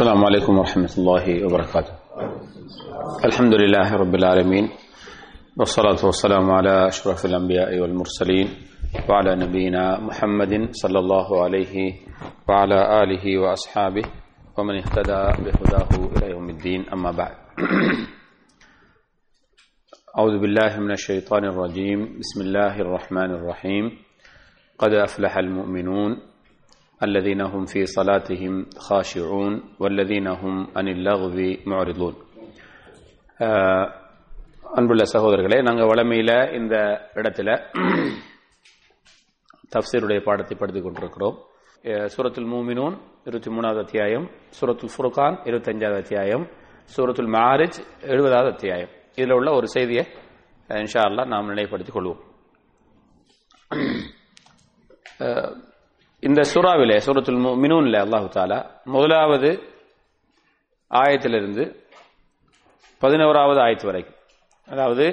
السلام عليكم ورحمة الله وبركاته. الحمد لله رب العالمين والصلاة والسلام على أشرف الأنبياء والمرسلين وعلى نبينا محمد صلى الله عليه وعلى آله وأصحابه ومن اهتدى بهداه إلى يوم الدين أما بعد. أعوذ بالله من الشيطان الرجيم. بسم الله الرحمن الرحيم. قد أفلح المؤمنون الذين هم في صلاتهم خاشعون والذين هم عن اللغو معرضون ஆஹ், அன்புள்ள சகோதரர்களே நாங்கள் வளமையில் இந்த இடத்துல தப்சீருடைய பாடத்தை படித்துக் கொண்டிருக்கிறோம் அஹ், சூரத்துல் மூமினூன் இருபத்தி மூணாவது அத்தியாயம் சூரத்துல் ஃபுர்கான் இருபத்தஞ்சாவது அத்தியாயம் சூரத்துல் மாரிஜ் எழுபதாவது அத்தியாயம் இதில் உள்ள ஒரு செய்தியை அஹ், இன்ஷா அல்லாஹ் நாம் நிலைப்படுத்திக் கொள்வோம் அஹ், இந்த சூறாவிலே சூரத்துல் மினூன்ல அல்லாஹு தாலா முதலாவது ஆயத்திலிருந்து பதினோராவது ஆயத்து வரைக்கும் அதாவது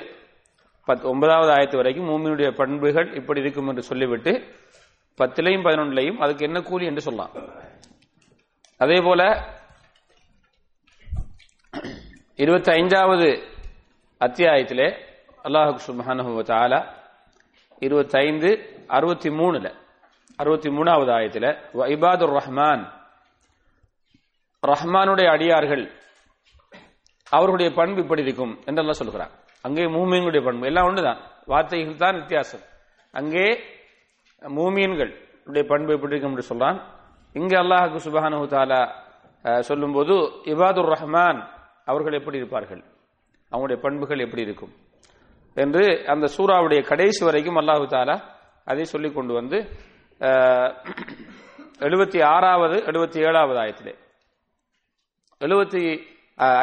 பத் ஒன்பதாவது ஆயத்து வரைக்கும் மூமினுடைய பண்புகள் இப்படி இருக்கும் என்று சொல்லிவிட்டு பத்திலையும் பதினொன்றுலையும் அதுக்கு என்ன கூலி என்று சொல்லலாம். அதே போல இருபத்தி ஐந்தாவது அத்தியாயத்திலே அல்லாஹு சுப்ஹானஹு தாலா இருபத்தைந்து அறுபத்தி மூணுல அறுபத்தி மூணாவது ஆயத்தில் இபாதுர் ரஹ்மான். ரஹ்மானுடைய அடியார்கள் அவர்களுடைய பண்பு இப்படி இருக்கும் என்றெல்லாம் சொல்கிறார். அங்கே மூமியங்களுடைய பண்பு எல்லாம் ஒன்றுதான் வார்த்தைகள் தான் வித்தியாசம். அங்கே மூமியன்களுடைய பண்பு எப்படி இருக்கும் என்று சொல்றான். இங்கே அல்லாஹாக்கு சுபஹானு தாலா அஹ், சொல்லும்போது இபாதுர் ரஹ்மான். அவர்கள் எப்படி இருப்பார்கள்? அவங்களுடைய பண்புகள் எப்படி இருக்கும்? என்று அந்த சூறாவுடைய கடைசி வரைக்கும் அல்லாஹு தாலா அதை சொல்லிக் கொண்டு வந்து எழுபத்தி ஆறாவது எழுபத்தி ஏழாவது ஆயத்திலே. எழுபத்தி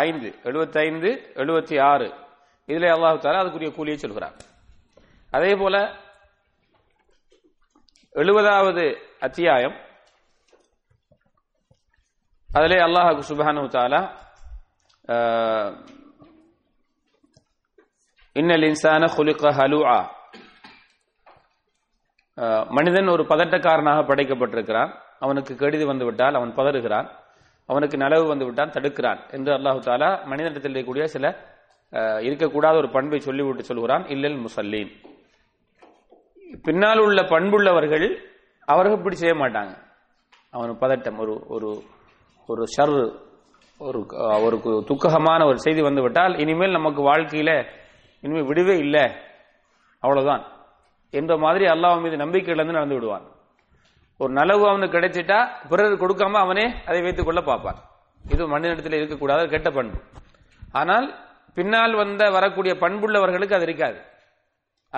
ஐந்து எழுபத்தி ஐந்து எழுபத்தி ஆறு. இதிலே அல்லாஹு தாலா அதுக்குரிய கூலியை சொல்கிறார் அதே போல எழுபதாவது அத்தியாயம் அதிலே அல்லாஹு சுபானு தாலா இன்னல் இன்சான குலிக ஹலுஆ. மனிதன் ஒரு பதட்டக்காரனாக படைக்கப்பட்டிருக்கிறான். அவனுக்கு கெடுதி வந்துவிட்டால் அவன் பதறுகிறான். அவனுக்கு நலவு வந்துவிட்டான் தடுக்கிறான் என்று அல்லாஹு தாலா மனிதனிடத்தில் இருக்கக்கூடிய சில இருக்கக்கூடாத ஒரு பண்பை சொல்லிவிட்டு சொல்கிறான். இல்லல் முசல்லீன். பின்னால் உள்ள பண்புள்ளவர்கள் அவர்கள் இப்படி செய்ய மாட்டாங்க. அவன் பதட்டம் ஒரு ஒரு ஒரு ஷர் ஒரு அவருக்கு ஒரு துக்ககமான ஒரு செய்தி வந்துவிட்டால் இனிமேல் நமக்கு வாழ்க்கையில இனிமேல் விடுவே இல்லை. அவ்வளவுதான். என்ற மாதிரி அல்லாஹ் மீது நம்பிக்கை இழந்து நடந்து விடுவான். ஒரு நலவு அவனுக்கு கிடைச்சிட்டா பிறர் கொடுக்காம அவனே அதை வைத்துக் கொள்ள பார்ப்பான். இது மனிதனிடத்தில் இருக்கக்கூடாத கெட்ட பண்பு. ஆனால் பின்னால் வந்த வரக்கூடிய பண்புள்ளவர்களுக்கு அது இருக்காது.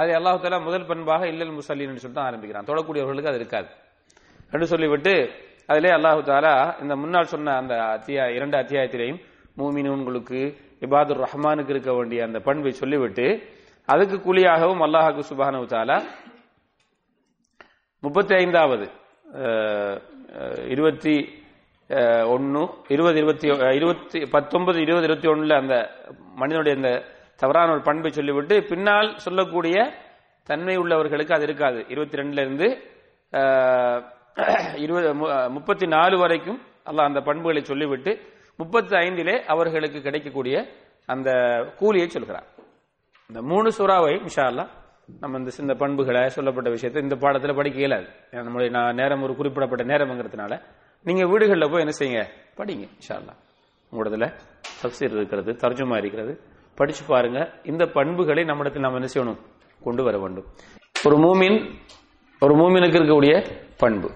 அது அல்லாஹ் தாலா முதல் பண்பாக இல்லல் முசல்லின்னு சொல்லி தான் ஆரம்பிக்கிறான். தொடக்கூடியவர்களுக்கு அது இருக்காது. என்று சொல்லிவிட்டு அதிலே அல்லாஹு தாலா இந்த முன்னால் சொன்ன அந்த அத்தியாய இரண்டு அத்தியாயத்திலையும் மூமினூன்களுக்கு இபாதுர் ரஹ்மானுக்கு இருக்க வேண்டிய அந்த பண்பை சொல்லிவிட்டு அதுக்கு கூலியாகவும் அல்லாஹுக்கு சுபானு தாலா முப்பத்தி ஐந்தாவது இருபத்தி ஒன்று இருபது இருபத்தி இருபத்தி பத்தொன்பது இருபது இருபத்தி ஒன்னுல அந்த மனிதனுடைய அந்த தவறான ஒரு பண்பை சொல்லிவிட்டு பின்னால் சொல்லக்கூடிய தன்மை உள்ளவர்களுக்கு அது இருக்காது. இருபத்தி ரெண்டுல இருந்து இருபது மு- முப்பத்தி நாலு வரைக்கும் அல்லாஹ் அந்த பண்புகளை சொல்லிவிட்டு முப்பத்தி ஐந்திலே அவர்களுக்கு கிடைக்கக்கூடிய அந்த கூலியை சொல்கிறார் இந்த மூணு சுறாவை இன்ஷா நம்ம இந்த இந்த பண்புகளை சொல்லப்பட்ட விஷயத்தை இந்த பாடத்துல படிக்க இயலாது. ஏன்னா நம்மளுடைய நான் நேரம் ஒரு குறிப்பிடப்பட்ட நேரம்ங்கிறதுனால நீங்க வீடுகளில் போய் என்ன செய்யுங்க? படிங்க இன்ஷா அல்லாஹ் உங்களதுல தப்சீர் இருக்கிறது தர்ஜுமா இருக்கிறது. படிச்சு பாருங்க இந்த பண்புகளை நம்மிடத்தில் நம்ம என்ன செய்யணும்? கொண்டு வர வேண்டும். ஒரு மூமின் ஒரு மூமினுக்கு இருக்கக்கூடிய பண்பு.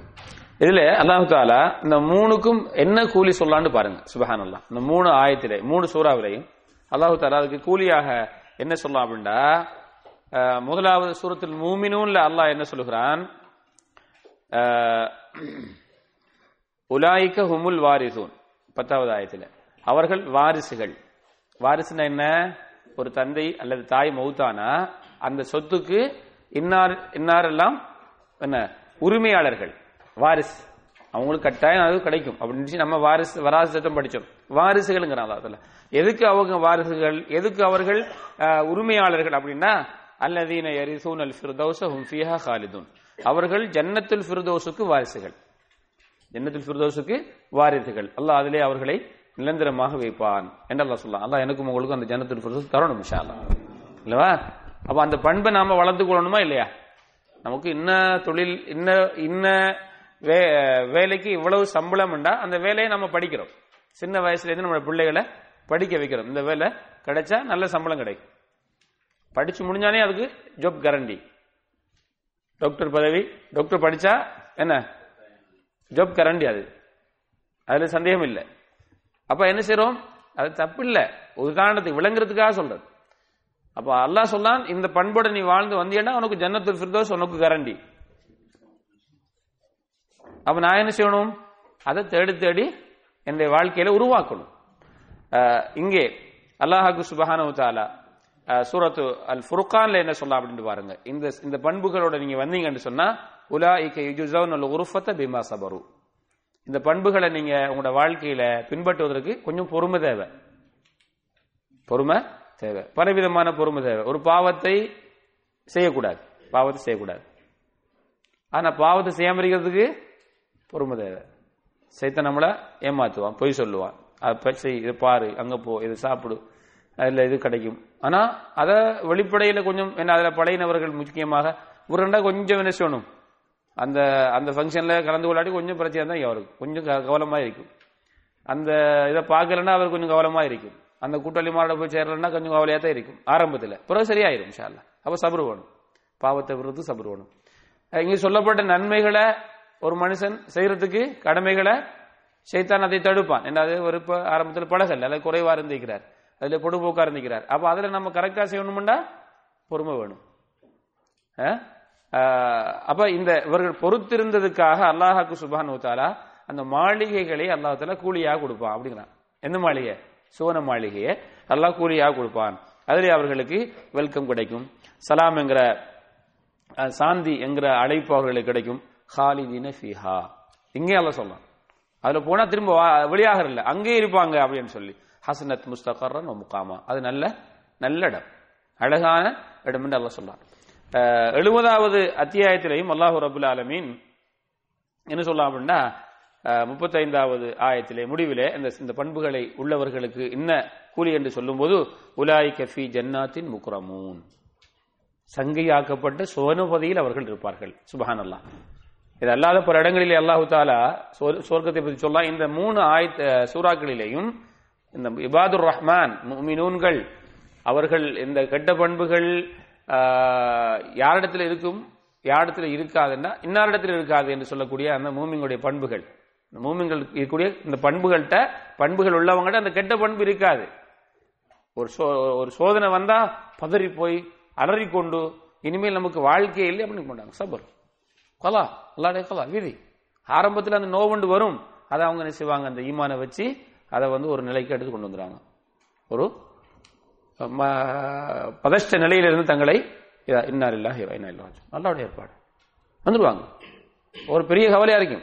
இதுல அல்லாஹு தாலா இந்த மூணுக்கும் என்ன கூலி சொல்லான்னு பாருங்க சுபஹான் அல்லாஹ் இந்த மூணு ஆயத்திலே மூணு சூறாவிலையும் அல்லாஹு தாலா அதுக்கு கூலியாக என்ன சொல்லலாம் அப்படின்னா அஹ், முதலாவது சூரத்தில் மூமினூன்ல அல்லாஹ் என்ன சொல்லுகிறான்? அஹ், உலாயிக்க ஹுமுல் வாரிசூன். பத்தாவது ஆயத்தில். அவர்கள் வாரிசுகள். வாரிசுனா என்ன? ஒரு தந்தை அல்லது தாய் மௌத்தானா? அந்த சொத்துக்கு இன்னார் இன்னாரெல்லாம் என்ன? உரிமையாளர்கள். வாரிசு. அவங்களுக்கு கட்டாயம் அது கிடைக்கும். அப்படின்னு நம்ம வாரிசு வராசு சட்டம் படிச்சோம். வாரிசுகள்ங்கிறான் அதில் எதுக்கு அவங்க வாரிசுகள் எதுக்கு அவர்கள் உரிமையாளர்கள் அப்படின்னா அல்லதீன எரிசூன் அல் ஃபிர்தௌஸ் ஹும் ஃபீஹா காலிதுன் அவர்கள் ஜன்னத்துல் ஃபிர்தோஸுக்கு வாரிசுகள். ஜன்னத்துல் ஃபிர்தோஸுக்கு வாரிசுகள். அல்லாஹ் அதிலே அவர்களை நிரந்தரமாக வைப்பான் என்று அல்லாஹ் சொல்லலாம் அல்லாஹ் எனக்கும் உங்களுக்கும் அந்த ஜன்னத்துல் ஃபிர்தோஸ் தரணும் இன்ஷா இல்லவா? அப்ப அந்த பண்பை நாம வளர்த்து கொள்ளணுமா இல்லையா? நமக்கு இன்ன தொழில் இன்ன இன்ன வே- வேலைக்கு இவ்வளவு சம்பளம்ண்டா அந்த வேலையை நம்ம படிக்கிறோம். சின்ன வயசுல இருந்து நம்ம பிள்ளைகளை படிக்க வைக்கிறோம். இந்த வேலை கிடைச்சா நல்ல சம்பளம் கிடைக்கும். படிச்சு முடிஞ்சானே அதுக்கு ஜாப் கேரண்டி டாக்டர் பதவி டாக்டர் படிச்சா என்ன? ஜாப் கேரண்டி அது. அதுல சந்தேகம் இல்லை. அப்ப என்ன செய்யறோம் அது தப்பு இல்லை. உதாரணத்துக்கு விளங்குறதுக்காக சொல்றது. அப்ப அல்லாஹ் சொல்லான் இந்த பண்போட நீ வாழ்ந்து வந்தீன்னா உனக்கு ஜன்னத்து ஃபிர்தௌஸ் உனக்கு கேரண்டி அப்ப நான் என்ன செய்யணும்? அதை தேடி தேடி என்னுடைய வாழ்க்கையில உருவாக்கணும். இங்கே அல்லாஹாக்கு சுபஹானஹு தாலா சூரத்து அல் ஃபுர்கான்ல என்ன சொல்லலாம் அப்படின்னு பாருங்க. இந்த இந்த பண்புகளோட நீங்க வந்தீங்கன்னு சொன்னா உலாயிக யுஜ்ஸவுன அல் உருஃபத்த பிமா சபரு. இந்த பண்புகளை நீங்க உங்களோட வாழ்க்கையில பின்பற்றுவதற்கு கொஞ்சம் பொறுமை தேவை. பொறுமை தேவை. பலவிதமான பொறுமை தேவை. ஒரு பாவத்தை செய்யக்கூடாது. பாவத்தை செய்யக்கூடாது. ஆனா பாவத்தை செய்யாம இருக்கிறதுக்கு பொறுமை தேவை. சைத்த நம்மள ஏமாத்துவான் பொய் சொல்லுவான். செய் இதை பாரு அங்க போ இது சாப்பிடு. அதில் இது கிடைக்கும். ஆனா அதை வெளிப்படையில கொஞ்சம் என்ன அதில் பழையினவர்கள் முக்கியமாக ஒரு ரெண்டா கொஞ்சம் என்ன செய்யணும்? அந்த அந்த ஃபங்க்ஷனில் கலந்து கொள்ளாட்டி கொஞ்சம் பிரச்சனை தான் அவருக்கு கொஞ்சம் க- இருக்கும். அந்த இதை பார்க்கலன்னா அவர் கொஞ்சம் கவலமாக இருக்கும். அந்த கூட்டாளி மாட போய் சேரலன்னா கொஞ்சம் கவலையாக தான் இருக்கும். ஆரம்பத்தில். பிறகு சரியாயிரும் ஷாலா அப்போ சபர் வேணும். பாவத்தை விருது சபர் வேணும். இங்கே சொல்லப்பட்ட நன்மைகளை ஒரு மனுஷன் செய்யறதுக்கு கடமைகளை சைத்தான் அதை தடுப்பான். என்ன அது ஒரு இப்போ ஆரம்பத்துல பழகல் அல்லது குறைவா இருந்திருக்கிறார். அதுல பொடுபோக்காக இருந்திருக்கிறார். அப்ப அதுல நம்ம கரெக்டா செய்யணும்டா பொறுமை வேணும். அப்போ ஆஹ் அப்ப இந்த இவர்கள் பொறுத்திருந்ததுக்காக அல்லாஹாக்கு சுபான் ஊத்தாலா அந்த மாளிகைகளை அல்லாஹ் கூலியாக கொடுப்பான். அப்படிங்கிறான். எந்த மாளிகை? சுவன மாளிகையை அல்லாஹ் கூலியாக கொடுப்பான். அதில் அவர்களுக்கு வெல்கம் கிடைக்கும். சலாம் என்கிற அஹ், சாந்தி என்கிற அழைப்பு அவர்களுக்கு கிடைக்கும். ஹாலிதீன ஃபிஹா. இங்கே எல்லாம் சொல்லலாம் அதுல போனா திரும்ப வா- வெளியாக இல்லை. அங்கே இருப்பாங்க அப்படின்னு சொல்லி. ஹசனத் முஸ்தகர்ரன் முகாமா. அது நல்ல நல்ல இடம். அழகான இடம் என்று அல்ல சொல்றான் எழுபதாவது அத்தியாயத்திலையும் அல்லாஹு ரபுல் ஆலமீன் என்ன சொல்லலாம் அப்படின்னா முப்பத்தைந்தாவது ஆயத்திலே முடிவிலே இந்த இந்த பண்புகளை உள்ளவர்களுக்கு என்ன கூலி என்று சொல்லும்போது உலாய் கஃபி ஜன்னாத்தின் முக்ரமூன். சங்கையாக்கப்பட்ட சுவனுபதியில் அவர்கள் இருப்பார்கள். சுபஹான் அல்லாஹ் இது அல்லாத பல இடங்களிலே அல்லாஹு தாலா சொர்- சொர்க்கத்தை பற்றி சொல்லலாம் இந்த மூணு ஆயத்த சூறாக்களிலேயும் இந்த இபாதுர் ரஹ்மான் முமினூன்கள் அவர்கள் இந்த கெட்ட பண்புகள் யாரிடத்தில் இருக்கும் யாரிடத்தில் இருக்காதுன்னா இன்னாரிடத்தில் இருக்காது என்று சொல்லக்கூடிய அந்த மூமிங்களுடைய பண்புகள். இந்த மூமிங்கள் இருக்கக்கூடிய இந்த பண்புகள்கிட்ட பண்புகள் உள்ளவங்கள்ட்ட அந்த கெட்ட பண்பு இருக்காது. ஒரு சோ ஒரு சோதனை வந்தா பதறி போய் அலறிக்கொண்டு இனிமேல் நமக்கு வாழ்க்கையே இல்லை அப்படின்னு கொண்டாங்க. சபர். கொலா அல்லாடைய கொலா விதி. ஆரம்பத்தில் அந்த நோவண்டு வரும். அதை அவங்க என்ன செய்வாங்க? அந்த ஈமானை வச்சு அதை வந்து ஒரு நிலைக்கு எடுத்து கொண்டு வந்துடுறாங்க. ஒரு பதஷ்ட நிலையிலிருந்து தங்களை இன்னார் இல்லா இன்னா இல்லா அல்லாவுடைய ஏற்பாடு. வந்துடுவாங்க. ஒரு பெரிய கவலையா இருக்கும்.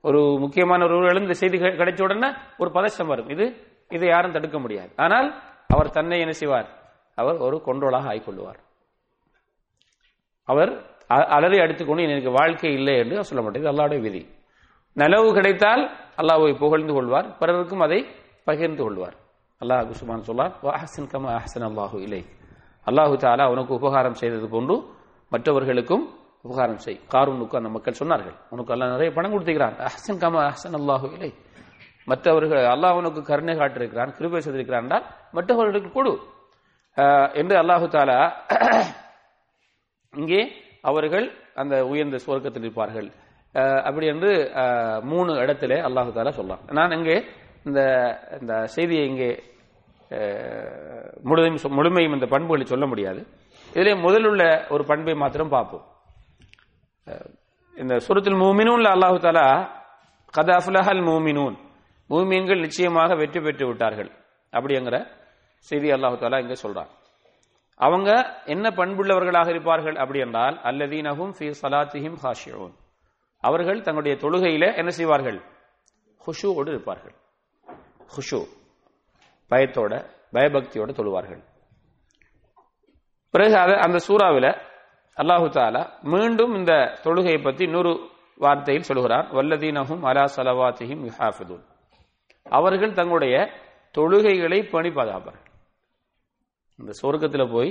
ஒரு முக்கியமான ஒரு எழுந்த செய்தி கிடைச்ச உடனே ஒரு பதஷ்டம் வரும். இது இதை யாரும் தடுக்க முடியாது. ஆனால் அவர் தன்னை என்ன செய்வார்? அவர் ஒரு கொண்டோலாக ஆய்கொள்ளுவார் அவர் அலறி அடித்துக்கொண்டு எனக்கு வாழ்க்கை இல்லை என்று சொல்ல மாட்டேன். அல்லாவுடைய விதி. நலவு கிடைத்தால் அல்லாஹ்வை புகழ்ந்து கொள்வார் பிறருக்கும் அதை பகிர்ந்து கொள்வார். அல்லாஹ் குசுமான் சொல்லார் அஹசன் கமா அஹசன் அல்லாஹு இலை அல்லாஹு தாலா உனக்கு உபகாரம் செய்தது போன்று மற்றவர்களுக்கும் உபகாரம் செய். காரூனுக்கு அந்த மக்கள் சொன்னார்கள். உனக்கு அல்லாஹ் நிறைய பணம் கொடுத்துக்கிறான் அஹசன் கம அஹசன் அல்லாஹு இலை மற்றவர்கள் அல்லாஹ் உனக்கு கருணை காட்டிருக்கிறான் கிருபை செய்திருக்கிறான் என்றால் மற்றவர்களுக்கு கொடு. என்று அல்லாஹு தாலா இங்கே அவர்கள் அந்த உயர்ந்த சுவர்க்கத்தில் இருப்பார்கள். அப்படி என்று மூணு இடத்திலே அல்லாஹு தாலா சொல்லலாம் நான் இங்கே இந்த இந்த செய்தியை இங்கே முழுதையும் முழுமையும் சொ- முழுமையும் இந்த பண்புகளை சொல்ல முடியாது. இதிலே முதலுள்ள ஒரு பண்பை மாத்திரம் பார்ப்போம். இந்த சுரத்தில் மூமினூன்ல அல்லாஹு தாலா கத அஃப்லஹல் மூமினூன். மூமீன்கள் நிச்சயமாக வெற்றி பெற்று விட்டார்கள். அப்படிங்கிற செய்தி அல்லாஹு தாலா இங்க சொல்றான். அவங்க என்ன பண்புள்ளவர்களாக இருப்பார்கள் அப்படி என்றால் அல்லதீனஹும் ஃபி சலாத்திஹிம் ஹாஷியோன் அவர்கள் தங்களுடைய தொழுகையில என்ன செய்வார்கள்? ஹுஷூவோடு இருப்பார்கள். ஹுஷு பயத்தோட பயபக்தியோட தொழுவார்கள். பிறகு அதை அந்த சூறாவில அல்லாஹு தாலா மீண்டும் இந்த தொழுகையை பத்தி இன்னொரு வார்த்தையில் சொல்கிறார் வல்லதீனஹும் அலா சலவாத்திஹிம் யுஹாஃபிதூன். அவர்கள் தங்களுடைய தொழுகைகளை பணி பாதுகாப்பார்கள் இந்த சொர்க்கத்தில் போய்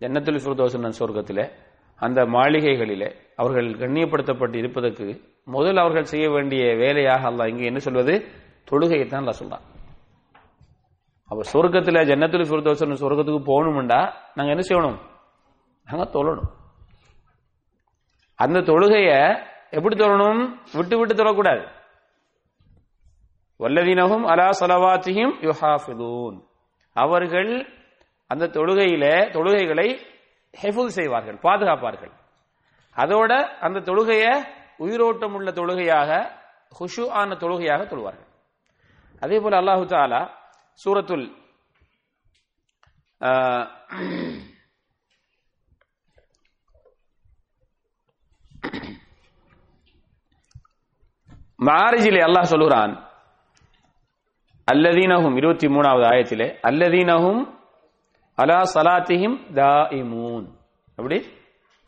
ஜன்னத்துல் ஃபிர்தோசன் சொர்க்கத்தில் அந்த மாளிகைகளிலே அவர்கள் கண்ணியப்படுத்தப்பட்டு இருப்பதற்கு முதல் அவர்கள் செய்ய வேண்டிய வேலையாக அல்ல இங்கே என்ன சொல்வது? தொழுகையை தான் அல்ல சொல்றான். அப்ப சொர்க்கத்தில் ஜன்னத்துல் ஃபிர்தோசன் சொர்க்கத்துக்கு போகணும்டா நாங்க என்ன செய்யணும்? நாங்க தொழணும். அந்த தொழுகைய எப்படி தொழணும்? விட்டு விட்டு தொழக்கூடாது. வல்லதீனகும் அலா சலவாத்தியும் யுஹாஃபிதூன். அவர்கள் அந்த தொழுகையில தொழுகைகளை ஹெஃபுல் செய்வார்கள் பாதுகாப்பார்கள். அதோட அந்த தொழுகைய உயிரோட்டம் உள்ள தொழுகையாக ஹுஷு ஆன தொழுகையாக தொழுவார்கள். அதே போல அல்லாஹு தாலா சூரத்துல் மாரிஜிலே அல்லாஹ் சொல்லுகிறான் அல்லதீனகும் இருபத்தி மூணாவது ஆயத்திலே அல்லதீனகும் அலா சலாத்திஹிம் தாஇமூன். அப்படி?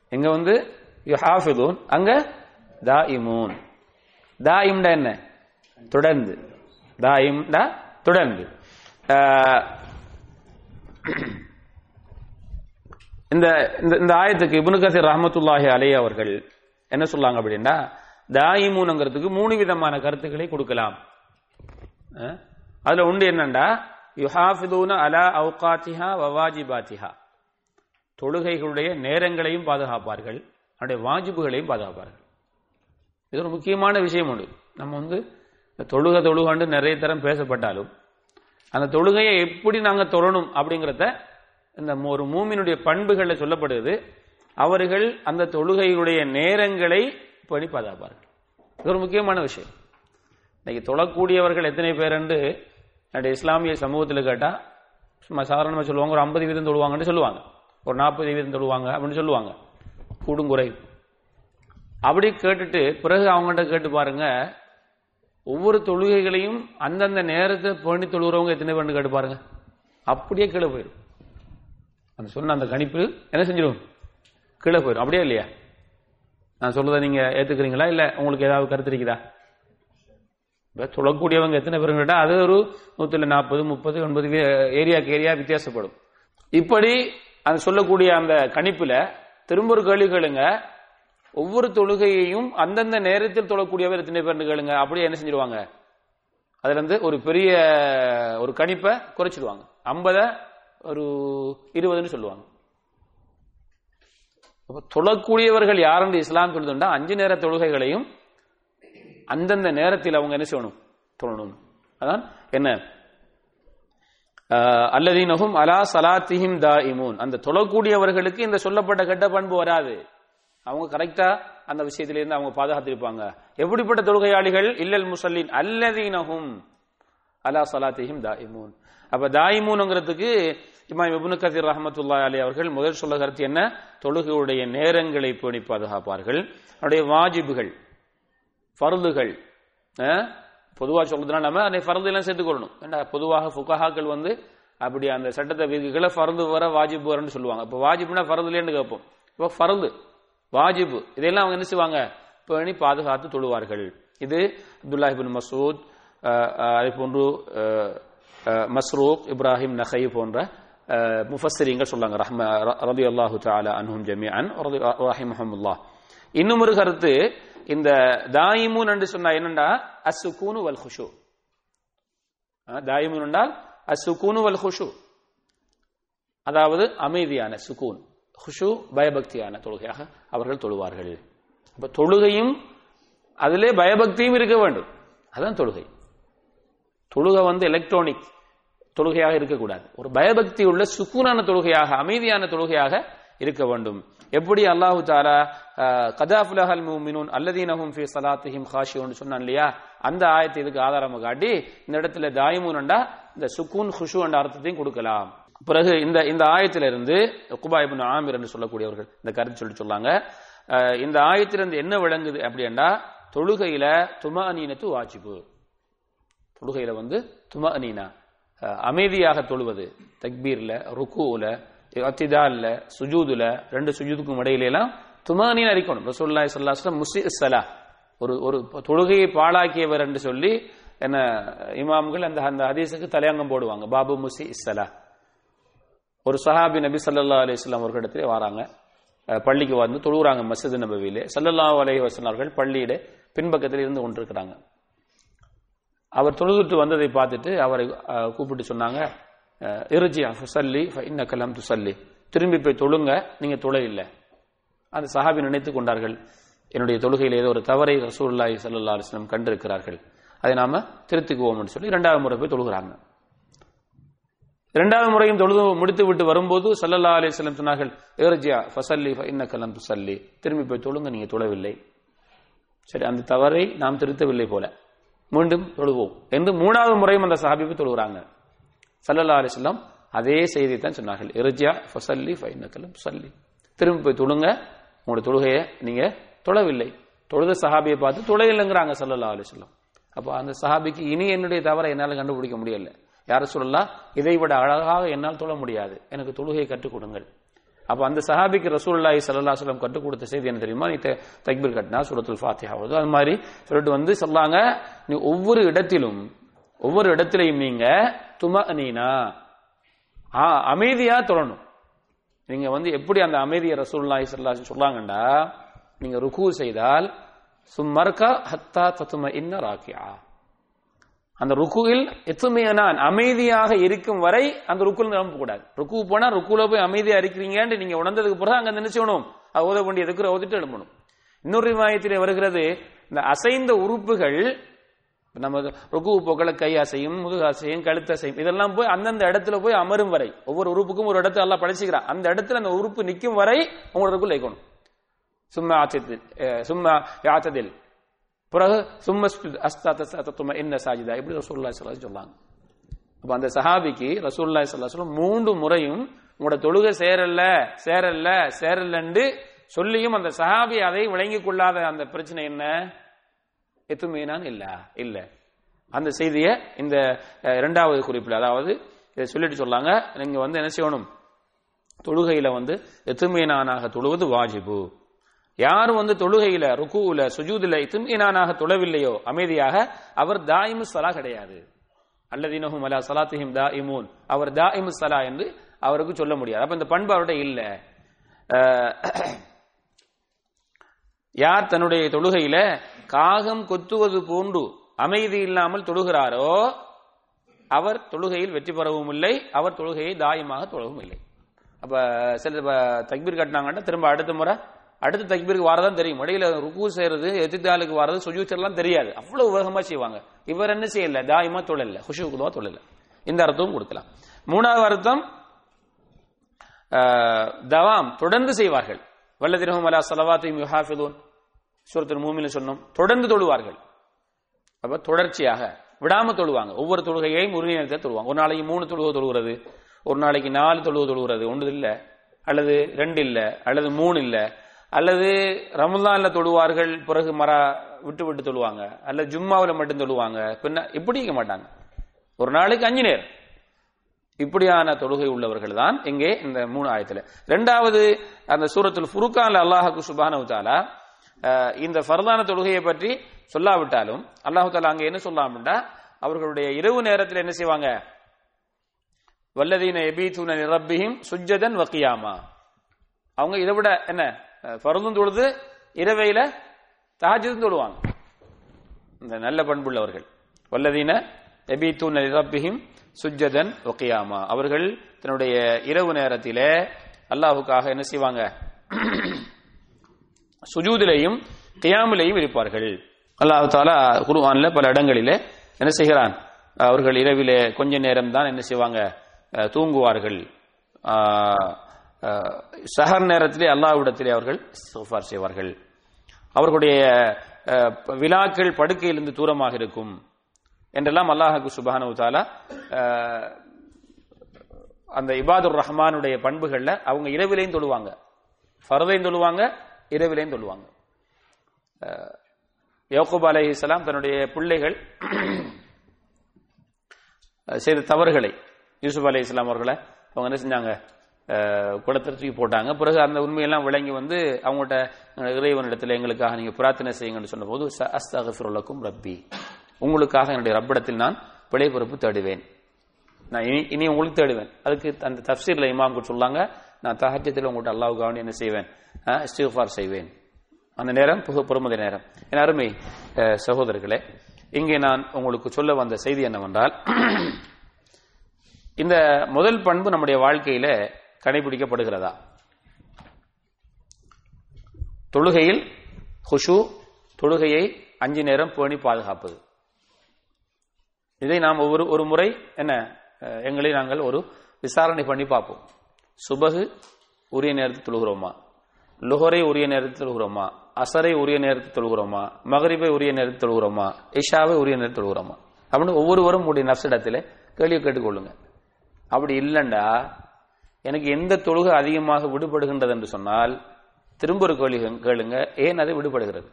இங்க வந்து? யுஹாஃபிதூன். அங்க? தாஇமூன். தாயிம்டா என்ன? தொடர்ந்து. தாயிம்டா தொடர்ந்து. ஆஹ், இந்த இந்த- இந்த ஆயத்துக்கு இபுனு கசீர் ரஹமத்துல்லாஹி அலை அவர்கள் என்ன சொல்லாங்க அப்படின்னா தாயிமூனுங்கிறதுக்கு மூணு விதமான கருத்துக்களை கொடுக்கலாம். அதுல உண்டு என்னண்டா யுஹாஃபிதூன அலா அவுகாத்திஹா வவாஜிபாத்திஹா. தொழுகைகளுடைய நேரங்களையும் பாதுகாப்பார்கள். அவருடைய வாஜிபுகளையும் பாதுகாப்பார்கள். இது ஒரு முக்கியமான விஷயம் உண்டு. நம்ம வந்து இந்த தொழுகை தொழுகாண்டு நிறைய தரம் பேசப்பட்டாலும் அந்த தொழுகையை எப்படி நாங்கள் தொழணும் அப்படிங்கிறத இந்த ஒரு மூமினுடைய பண்புகளில் சொல்லப்படுது அவர்கள் அந்த தொழுகையுடைய நேரங்களை பணி பாதுகாப்பார்கள். இது ஒரு முக்கியமான விஷயம். இன்னைக்கு தொழக்கூடியவர்கள் எத்தனை பேர் என்று நம்முடைய இஸ்லாமிய சமூகத்தில் கேட்டால் சும்மா சாதாரணமாக சொல்லுவாங்க ஒரு ஐம்பது வீதம் தொழுவாங்கன்னு சொல்லுவாங்க. ஒரு நாற்பது வீதம் தொழுவாங்க அப்படின்னு சொல்லுவாங்க. கூடும் குறை அப்படி கேட்டுட்டு பிறகு அவங்கள்ட்ட கேட்டு பாருங்க ஒவ்வொரு தொழுகைகளையும் அந்தந்த நேரத்தை பேணி தொழுகிறவங்க எத்தனை பேர்னு கேட்டு பாருங்க. அப்படியே கீழே போயிடும் அந்த சொன்ன அந்த கணிப்பு என்ன செஞ்சிடும் கீழே போயிடும் அப்படியே இல்லையா? நான் சொல்றதை நீங்க ஏத்துக்கிறீங்களா? இல்ல உங்களுக்கு ஏதாவது கருத்து இருக்குதா இப்போ சொல்லக்கூடியவங்க எத்தனை பேரும் கேட்டால் அது ஒரு நூற்றில் நாற்பது முப்பது எண்பது ஏரியாக்கு ஏரியா வித்தியாசப்படும். இப்படி அந்த சொல்லக்கூடிய அந்த கணிப்பில் திரும்ப ஒரு கேள்வி கேளுங்க. ஒவ்வொரு தொழுகையையும் அந்தந்த நேரத்தில் தொழக்கூடியவர் எத்தனை பேர்னு கேளுங்க. அப்படியே என்ன செஞ்சிருவாங்க? அதுல இருந்து ஒரு பெரிய ஒரு கணிப்பை குறைச்சிடுவாங்க ஐம்பதை ஒரு இருபதுன்னு சொல்லுவாங்க. தொழக்கூடியவர்கள் யாருன்னு இஸ்லாம் சொல்லுதுண்டா அஞ்சு நேர தொழுகைகளையும் அந்தந்த நேரத்தில் அவங்க என்ன செய்யணும்? தொழணும் அதான் என்ன? ஆஹ், அல்லதீனஹும் அலா சலாத்திஹிம் இமூன் அந்த தொழக்கூடியவர்களுக்கு இந்த சொல்லப்பட்ட கெட்ட பண்பு வராது. அவங்க கரெக்டா அந்த விஷயத்திலிருந்து அவங்க பாதுகாத்திருப்பாங்க. எப்படிப்பட்ட தொழுகையாளிகள்? இல்லல் முசல்லின் அல்லதீனஹும் அலா சலாத்திஹிம் இமூன் அப்ப தாயிமூன்ங்கிறதுக்கு இமாம் இப்னு கதீர் ரஹமத்துல்லா அலி அவர்கள் முதல் சொல்ல கருத்து என்ன? தொழுகையுடைய நேரங்களை பேணி பாதுகாப்பார்கள். அவருடைய வாஜிபுகள். ஃபர்துகள். பொதுவாக சொல்றதுனா நம்ம அதை ஃபர்து எல்லாம் சேர்த்துக்கொள்ளணும் ஏன்னா பொதுவாக ஃபுகஹாக்கள் வந்து அப்படி அந்த சட்டத்தை விதிகளை பருந்து வர வாஜிபு வரன்னு சொல்லுவாங்க. இப்போ வாஜிபுனா ஃபர்துலேன்னு கேட்போம். இப்போ ஃபர்து வாஜிபு இதெல்லாம் அவங்க என்ன செய்வாங்க? பேணி பாதுகாத்து தொழுவார்கள். இது அப்துல்லாஹிபின் மசூத் அதே போன்று மஸ்ரூக் இப்ராஹிம் நஹை போன்ற அஹ், சொல்லாங்க. ரஹ்ம ரதி அல்லாஹு தாலா அன்ஹும் ரஹிம் ரஹிமஹமுல்லாஹ் இன்னும் ஒரு கருத்து இந்த தாயிமுன் என்று சொன்னா என்னண்டா? அசுகூனு வல் ஹுஷு தாயிமுன் என்றால் அசுகூனு வல் ஹுஷு அதாவது அமைதியான சுகூன். ஹுஷு பயபக்தியான தொழுகையாக அவர்கள் தொழுவார்கள். அப்ப தொழுகையும் அதிலே பயபக்தியும் இருக்க வேண்டும். அதான் தொழுகை. தொழுகை வந்து எலக்ட்ரானிக் தொழுகையாக இருக்கக்கூடாது. ஒரு பயபக்தி உள்ள சுக்கூனான தொழுகையாக அமைதியான தொழுகையாக இருக்க வேண்டும். எப்படி அல்லாஹு தாலா கதாஃபுலஹல் மூமினூன் அல்லதீனஹும் ஃபி சலாத்திஹிம் ஹாஷியோன்னு சொன்னான் இல்லையா? அந்த ஆயத்தை இதுக்கு ஆதாரமாக காட்டி இந்த இடத்துல தாயிமூன்டா இந்த சுக்கூன் ஹுஷு என்ற அர்த்தத்தையும் கொடுக்கலாம். பிறகு இந்த இந்த ஆயத்திலிருந்து குபா இப்னு ஆமிர் என்று சொல்லக்கூடியவர்கள் இந்த கருத்து சொல்லி சொல்லாங்க. இந்த ஆயத்திலிருந்து என்ன விளங்குது அப்படின்னா தொழுகையில துமானீனத்து வாஜிபு. தொழுகையில வந்து துமா அனீனா அமைதியாக தொழுவது தக்பீர்ல ருக்குல அத்திதால்ல சுஜூதுல ரெண்டு சுஜூதுக்கும் இடையில எல்லாம் துமானீனா இருக்கணும் ரசூலுல்லாஹி ஸல்லல்லாஹு அலைஹி ஒரு ஒரு தொழுகையை பாழாக்கியவர் என்று சொல்லி என்ன இமாம்கள் அந்த அந்த ஹதீஸுக்கு தலையங்கம் போடுவாங்க. பாபு முசி இஸ்ஸலா ஒரு சஹாபி நபி சல்லா அலிஸ்லாம் இடத்துல வராங்க. பள்ளிக்கு வந்து தொழுகிறாங்க மசித் நபவியிலே. சல்லல்லாஹு அலைஹி வஸல்லம் அவர்கள் பள்ளியிலே பின்பக்கத்தில் இருந்து கொண்டிருக்கிறாங்க. அவர் தொழுதுட்டு வந்ததை பார்த்துட்டு அவரை கூப்பிட்டு சொன்னாங்க இருஜி ஃபசல்லி இன்ன கலம் துசல்லி. திரும்பி போய் தொழுங்க நீங்க தொலை இல்லை. அந்த சஹாபி நினைத்துக் கொண்டார்கள். என்னுடைய தொழுகையில் ஏதோ ஒரு தவறை ரசூல்லாய் சல்லா அலிஸ்லம் கண்டிருக்கிறார்கள். அதை நாம திருத்திக்குவோம்னு சொல்லி இரண்டாவது முறை போய் தொழுகிறாங்க. இரண்டாவது முறையும் தொழுது முடித்து விட்டு வரும்போது சல்லல்லா அலி வஸல்லம் சொன்னார்கள் இர்ஜியா ஃபசல்லி இன்ன லம் துசல்லி. திரும்பி போய் தொழுங்க நீங்க தொழவில்லை. சரி அந்த தவறை நாம் திருத்தவில்லை போல. மீண்டும் தொழுவோம். என்று மூணாவது முறையும் அந்த சஹாபி போய் தொழுகிறாங்க. சல்லல்லா அலைஹி அதே செய்தியை தான் சொன்னார்கள். இர்ஜியா ஃபசல்லி ஃபைனக்கலம் சல்லி திரும்பி போய் தொழுங்க. உங்களோட தொழுகையை நீங்க தொழவில்லை. தொழுத சஹாபியை பார்த்து தொழையில்லைங்கிறாங்க சல்லல்லா அலைஹி அப்போ அந்த சஹாபிக்கு இனி என்னுடைய தவறை என்னால் கண்டுபிடிக்க முடியல. யார சொல்லலாம் இதை விட அழகாக என்னால் தொழ முடியாது. எனக்கு தொழுகையை கற்றுக் கொடுங்கள். அப்போ அந்த சஹாபிக்கு ரசூல்லாய் சல்லா சொல்லம் கற்றுக் கொடுத்த செய்தி என்ன தெரியுமா? நீ தக்பீர் கட்டினா சுரத்துல் ஃபாத்தியாவது அது மாதிரி சொல்லிட்டு வந்து சொல்லாங்க. நீ ஒவ்வொரு இடத்திலும் ஒவ்வொரு இடத்திலையும் நீங்க தும நீனா அமைதியா தொழணும் நீங்க வந்து எப்படி அந்த அமைதியை ரசூல்லாஹி ஸல்லல்லாஹு அலைஹி சொல்லாங்கண்டா? நீங்க ருக்கு செய்தால் சும்மர்கா ஹத்தா தத்தும இன்ன ராக்கியா அந்த ருக்குவில் எத்துமையானான் அமைதியாக இருக்கும் வரை அந்த ருக்குல நிரம்ப கூடாது. ருக்கு போனா ருக்குல போய் அமைதியா இருக்கிறீங்கன்னு நீங்க உணர்ந்ததுக்கு பிறகு அங்க நினைச்சணும் அது ஓத வேண்டிய எதுக்கு ஓதிட்டு எழுப்பணும் இன்னொரு விமாயத்திலே வருகிறது இந்த அசைந்த உறுப்புகள் நம்ம ருக்கு போக்கல கை அசையும் முதுகு அசையும் கழுத்து அசையும் இதெல்லாம் போய் அந்தந்த இடத்துல போய் அமரும் வரை ஒவ்வொரு உறுப்புக்கும் ஒரு இடத்துல எல்லாம் படைச்சிக்கிறான் அந்த இடத்துல அந்த உறுப்பு நிற்கும் வரை உங்களோட ருக்குல சும்மா ஆச்சத்தில் சும்மா யாத்ததில் பிறகு சும்ம அஸ்தாத்தும என்ன சாஜிதா. இப்படி ரசூல்லா ஸல்லல்லாஹு சொல்லாங்க அப்ப அந்த சஹாபிக்கு ரசூல்லா ஸல்லல்லாஹு சொல்ல மூன்று முறையும் உங்களோட தொழுகை சேரல்ல சேரல்ல சேரலன்னு சொல்லியும் அந்த சஹாபி அதை விளங்கி கொள்ளாத அந்த பிரச்சனை என்ன? எத்துமீனான் இல்ல. இல்ல. அந்த செய்தியை இந்த இரண்டாவது குறிப்பில் அதாவது இதை சொல்லிட்டு சொல்லாங்க நீங்க வந்து என்ன செய்யணும்? தொழுகையில வந்து எத்துமீனானாக தொழுவது வாஜிபு. யார் வந்து தொழுகையில ருக்குல சுஜூதுல இத்துமீனானாக தொழவில்லையோ அமைதியாக அவர் தாயிமு சலா கிடையாது. அல்லதீனஹும் அலா சலாத்திஹிம் தாயிமூன். அவர் தா இமு சலா என்று அவருக்கு சொல்ல முடியாது. அப்ப இந்த பண்பு அவருடைய இல்லை. யார் தன்னுடைய தொழுகையில காகம் கொத்துவது போன்று அமைதி இல்லாமல் தொழுகிறாரோ அவர் தொழுகையில் வெற்றி பெறவும் இல்லை அவர் தொழுகையை தாயமாக தொழவும் இல்லை. அப்ப சில தக்பீர் கட்டினாங்கன்னா திரும்ப அடுத்த முறை அடுத்த தக்பீருக்கு வரதான் தெரியும். இடையில ருக்கு செய்யறது எதிர்த்தாளுக்கு வர்றது சுஜூச்சர்லாம் தெரியாது. அவ்வளவு வேகமா செய்வாங்க. இவர் என்ன செய்யல? தாயமா தொழல ஹுஷுக்குதுவா தொழல. இந்த அர்த்தமும் கொடுக்கலாம். மூணாவது அர்த்தம் ஆஹ், தவாம் தொடர்ந்து செய்வார்கள். வல்லதிரஹும் அலா சலவாத்தையும் யுஹாஃபிதூன். சூரத்தில் மூமில சொன்னோம் தொடர்ந்து தொழுவார்கள். அப்ப தொடர்ச்சியாக விடாம தொழுவாங்க. ஒவ்வொரு தொழுகையையும் உரிய நேரத்தில் தொழுவாங்க. ஒரு நாளைக்கு மூணு தொழுவ தொழுகிறது ஒரு நாளைக்கு நாலு தொழுவ தொழுகிறது ஒன்று இல்லை. அல்லது ரெண்டு இல்லை அல்லது மூணு இல்லை. அல்லது ரமலான்ல தொழுவார்கள் பிறகு மரா விட்டு விட்டு தொழுவாங்க. அல்லது ஜும்மாவில் மட்டும் தொழுவாங்க. பின்ன இப்படி இருக்க மாட்டாங்க? ஒரு நாளைக்கு அஞ்சு நேரம். இப்படியான தொழுகை உள்ளவர்கள் தான் இங்கே இந்த மூணு ஆயத்துல. ரெண்டாவது அந்த சூரத்தில் ஃபுருக்கான் அல்லாஹாக்கு சுபானு தாலா அஹ், இந்த ஃபர்தான தொழுகையை பற்றி சொல்லாவிட்டாலும் அல்லாஹு தாலா அங்கே என்ன சொல்லாமட்டா அவர்களுடைய இரவு நேரத்தில் என்ன செய்வாங்க? வல்லதீன எபீத்துன நிரப்பியும் சுஜதன் வக்கியாமா அவங்க இதை விட என்ன பருந்தும் தொழுது இரவையில தஹஜுதும் தொழுவாங்க. இந்த நல்ல பண்புள்ளவர்கள். வல்லதீன எபீத்துன நிரப்பியும் சுஜ்ஜதன் வக்கியாமா. அவர்கள் தன்னுடைய இரவு நேரத்திலே அல்லாஹுக்காக என்ன செய்வாங்க? சுஜூதிலையும் கியாமிலையும் இருப்பார்கள். அல்லாஹு தாலா குருவான்ல பல இடங்களிலே என்ன செய்கிறான்? அவர்கள் இரவிலே கொஞ்ச நேரம் தான் என்ன செய்வாங்க? தூங்குவார்கள். ஆஹ், சஹர் நேரத்திலே அல்லாஹ்விடத்திலே அவர்கள் சோஃபார் செய்வார்கள். அவர்களுடைய விழாக்கள் படுக்கையிலிருந்து தூரமாக இருக்கும். என்றெல்லாம் அல்லாஹுக்கு சுபானு தாலா அந்த இபாதுர் ரஹ்மானுடைய பண்புகளில் அவங்க இரவிலையும் தொழுவாங்க. ஃபர்தையும் தொழுவாங்க இரவிலையும் தொழுவாங்க. அஹ், யக்கூப் இஸ்லாம் தன்னுடைய பிள்ளைகள் செய்த தவறுகளை யூசுப் அலைஹிஸ்ஸலாம் அவர்களை அவங்க என்ன செஞ்சாங்க? குளத்தை தூக்கி போட்டாங்க. பிறகு அந்த உண்மையெல்லாம் விளங்கி வந்து அவங்கள்ட்ட இறைவன் இறைவனிடத்தில் எங்களுக்காக நீங்க பிரார்த்தனை செய்யுங்கன்னு சொன்னபோது அஸ்தகஃபிருலக்கும் ரப்பி. உங்களுக்காக என்னுடைய ரப்பிடத்தில் நான் பிழை பொறுப்பு தேடுவேன். நான் இனி இனி உங்களுக்கு தேடுவேன். அதுக்கு அந்த தப்சீர்ல இமாம்க்கு சொல்லாங்க நான் தகஜத்தில் உங்கள்கிட்ட அல்லாவுக்காக என்ன செய்வேன்? இஸ்டிஃபார் செய்வேன். அந்த நேரம் புது பொறுமதி நேரம். என் அருமை சகோதரர்களே இங்கே நான் உங்களுக்கு சொல்ல வந்த செய்தி என்னவென்றால் இந்த முதல் பண்பு நம்முடைய வாழ்க்கையில கடைபிடிக்கப்படுகிறதா? தொழுகையில் ஹுஷு தொழுகையை அஞ்சு நேரம் பேணி பாதுகாப்பது. இதை நாம் ஒவ்வொரு ஒரு முறை என்ன எங்களை நாங்கள் ஒரு விசாரணை பண்ணி பார்ப்போம். சுபகு உரிய நேரத்தில் தொழுகிறோமா? லுஹரை உரிய நேரத்தில் தொழுகிறோமா? அசரை உரிய நேரத்தில் தொழுகிறோமா? மகரிபை உரிய நேரத்தில் தொழுகிறோமா? இஷாவை உரிய நேரத்தில் தொழுகிறோமா? அப்படின்னு ஒவ்வொருவரும் உடைய நப்சிடத்தில் கேள்வி கேட்டுக்கொள்ளுங்க. அப்படி இல்லைண்டா எனக்கு எந்த தொழுகை அதிகமாக விடுபடுகின்றது என்று சொன்னால் திரும்ப ஒரு கேள்வி கேளுங்க ஏன் அது விடுபடுகிறது?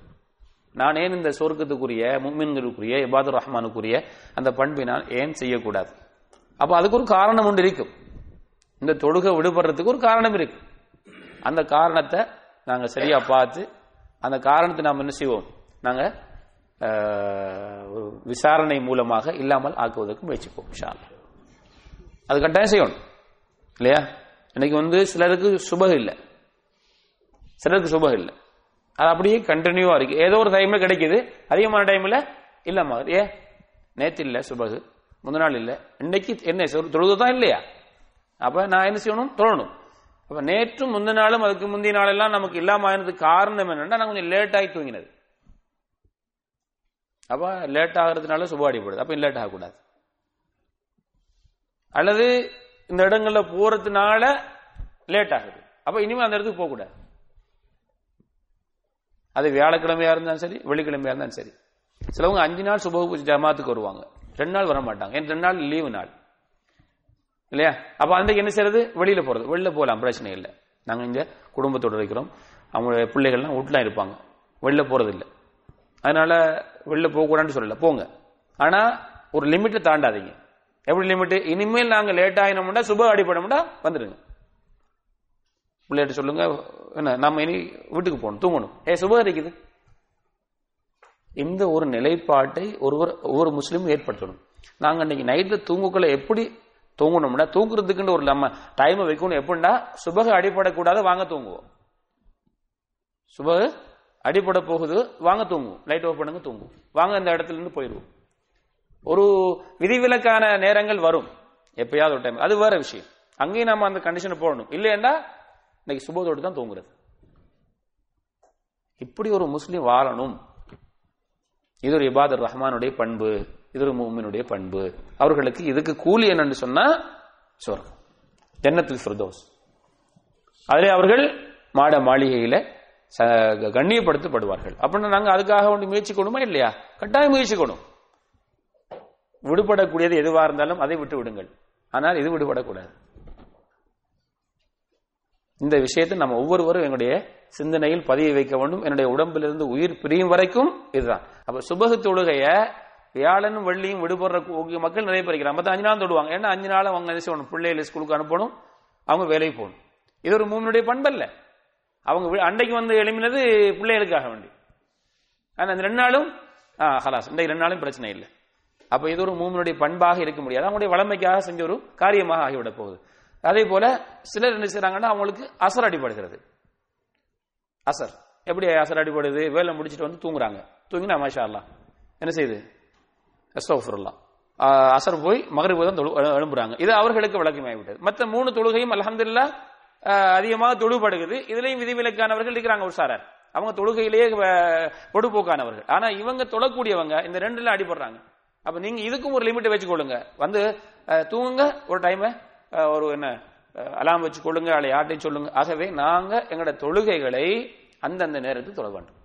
நான் ஏன் இந்த சொர்க்கத்துக்குரிய முக்மின்களுக்குரிய இபாதுர் ரஹ்மானுக்குரிய அந்த பண்பை நான் ஏன் செய்யக்கூடாது? அப்ப அதுக்கு ஒரு காரணம் ஒன்று இருக்கும். இந்த தொழுகை விடுபடுறதுக்கு ஒரு காரணம் இருக்கு அந்த காரணத்தை நாங்க சரியா பார்த்து அந்த காரணத்தை நாம் என்ன செய்வோம்? நாங்க ஒரு விசாரணை மூலமாக இல்லாமல் ஆக்குவதற்கு முயற்சிப்போம் இன்ஷா அது கட்டாயம் செய்யணும். இல்லையா? இன்னைக்கு வந்து சிலருக்கு சுபகம் இல்லை. சிலருக்கு சுபகம் இல்லை. அது அப்படியே கண்டினியூவா இருக்கு. ஏதோ ஒரு டைம்ல கிடைக்குது. அதிகமான டைம்ல இல்லம்மா ஏ நேத்து இல்ல சுபகு. முந்த நாள் இல்ல. இன்னைக்கு என்ன தொழுதுதான் இல்லையா? அப்ப நான் என்ன செய்யணும்? தொழணும். அப்ப நேற்றும் முந்தின நாளும் அதுக்கு முந்தைய நாளெல்லாம் நமக்கு இல்லாம ஆனதுக்கு காரணம் என்னன்னா நான் கொஞ்சம் லேட் ஆகி தூங்கினது. அப்ப லேட் ஆகிறதுனால சுபாடிப்படுது அப்ப லேட் ஆகக்கூடாது? அல்லது இந்த இடங்கள்ல போறதுனால லேட் ஆகுது. அப்ப இனிமே அந்த இடத்துக்கு போகக்கூடாது. அது வியாழக்கிழமையா இருந்தாலும் சரி வெள்ளிக்கிழமையா இருந்தாலும் சரி. சிலவங்க அஞ்சு நாள் சுப ஜமாத்துக்கு வருவாங்க. ரெண்டு நாள் வர மாட்டாங்க. ஏன்? ரெண்டு நாள் லீவு நாள். இல்லையா? அப்ப அன்றைக்கு என்ன செய்யறது? வெளியில போறது. வெளில போகலாம். பிரச்சனை இல்லை. நாங்க இங்க குடும்பத்தோடு இருக்கிறோம். அவங்களுடைய பிள்ளைகள்லாம் வீட்டுல இருப்பாங்க. வெளில போறது இல்லை. அதனால வெளில போக கூடாதுன்னு சொல்லல. போங்க. ஆனா ஒரு லிமிட்டை தாண்டாதீங்க. எப்படி லிமிட் இனிமேல் நாங்க லேட் ஆகினோம்னா சுப அடிப்படம்னா வந்துடுங்க பிள்ளைகிட்ட சொல்லுங்க என்ன நம்ம இனி வீட்டுக்கு போகணும் தூங்கணும். ஏ சுபம் இருக்குது. இந்த ஒரு நிலைப்பாட்டை ஒருவர் ஒவ்வொரு முஸ்லீமும் ஏற்படுத்தணும். நாங்கள் இன்னைக்கு நைட்டில் தூங்குக்குள்ள எப்படி தூங்கணும்னா தூங்குறதுக்குன்னு ஒரு நம்ம டைமை வைக்கணும். எப்படின்னா சுபக அடிப்படக்கூடாது வாங்க தூங்குவோம். சுபக அடிப்பட போகுது வாங்க தூங்குவோம். லைட் ஆஃப் பண்ணுங்க தூங்குவோம். வாங்க இந்த இடத்துல இருந்து போயிடுவோம். ஒரு விதிவிலக்கான நேரங்கள் வரும். எப்பயாவது ஒரு டைம் அது வேற விஷயம். அங்கேயும் நம்ம அந்த கண்டிஷனை போடணும். இல்லையா இன்னைக்கு சுபத்தோடு தான் தூங்குறது. இப்படி ஒரு முஸ்லீம் வாழணும். இது ஒரு இபாதர் ரஹ்மானுடைய பண்பு இது ஒரு மூமினுடைய பண்பு. அவர்களுக்கு இதுக்கு கூலி என்னன்னு சொன்னா சொர்க்கம். ஜன்னத்தில் ஃபிர்தோஸ். அதிலே அவர்கள் மாட மாளிகையில கண்ணியப்படுத்தப்படுவார்கள். அப்படின்னா நாங்க அதுக்காக ஒன்று முயற்சிக்கணுமா இல்லையா? கட்டாயம் முயற்சிக்கணும் விடுபடக்கூடியது எதுவா இருந்தாலும் அதை விட்டு விடுங்கள். ஆனால் இது விடுபடக்கூடாது. இந்த விஷயத்தை நம்ம ஒவ்வொருவரும் என்னுடைய சிந்தனையில் பதிய வைக்க வேண்டும். என்னுடைய உடம்பிலிருந்து உயிர் பிரியும் வரைக்கும் இதுதான். அப்ப சுபகு தொழுகைய வியாழனும் வெள்ளியும் விடுபடுற மக்கள் நிறைய பேர் இருக்கிறாங்க. அஞ்சு நாள் தொடுவாங்க ஏன்னா அஞ்சு நாள் அவங்க என்ன செய்யணும்? பிள்ளைகளை ஸ்கூலுக்கு அனுப்பணும். அவங்க வேலைக்கு போகணும். இது ஒரு மூவனுடைய பண்பல்ல. அவங்க அண்டைக்கு அன்றைக்கு வந்து எழுப்பினது பிள்ளைகளுக்காக வேண்டி. ஆனா அந்த ரெண்டு நாளும் ஹலாஸ். இந்த ரெண்டு நாளும் பிரச்சனை இல்லை. அப்ப இது ஒரு மூமினுடைய பண்பாக இருக்க முடியாது. அவங்களுடைய வளமைக்காக செஞ்ச ஒரு காரியமாக ஆகிவிட போகுது. அதே போல சிலர் என்ன செய்யறாங்கன்னா அவங்களுக்கு அசர் அடிபடுகிறது. அசர். எப்படி அசர் அடிபடுது? வேலை முடிச்சிட்டு வந்து தூங்குறாங்க. தூங்கினா மாஷா அல்லா என்ன செய்யுது? அஸ்தோஃபுல்லா அசர் போய் மகரிபு தான் தொழு எழும்புறாங்க. இது அவர்களுக்கு விளக்கமாகிவிட்டது. மற்ற மூணு தொழுகையும் அலமதுல்லா அதிகமாக தொழுபடுகிறது இதுலையும் விதிவிலக்கானவர்கள் இருக்கிறாங்க ஒரு சாரர் அவங்க தொழுகையிலேயே பொடுபோக்கானவர்கள். ஆனா இவங்க தொழக்கூடியவங்க இந்த ரெண்டுல அடிபடுறாங்க. அப்ப நீங்க இதுக்கும் ஒரு லிமிட் வச்சுக்கொள்ளுங்க. வந்து தூங்குங்க ஒரு டைமை ஒரு என்ன அலாம் வச்சு கொள்ளுங்க அல்ல ஆட்டை சொல்லுங்க. ஆகவே நாங்க எங்களோட தொழுகைகளை அந்தந்த நேரத்துக்கு தொழ வேண்டும்.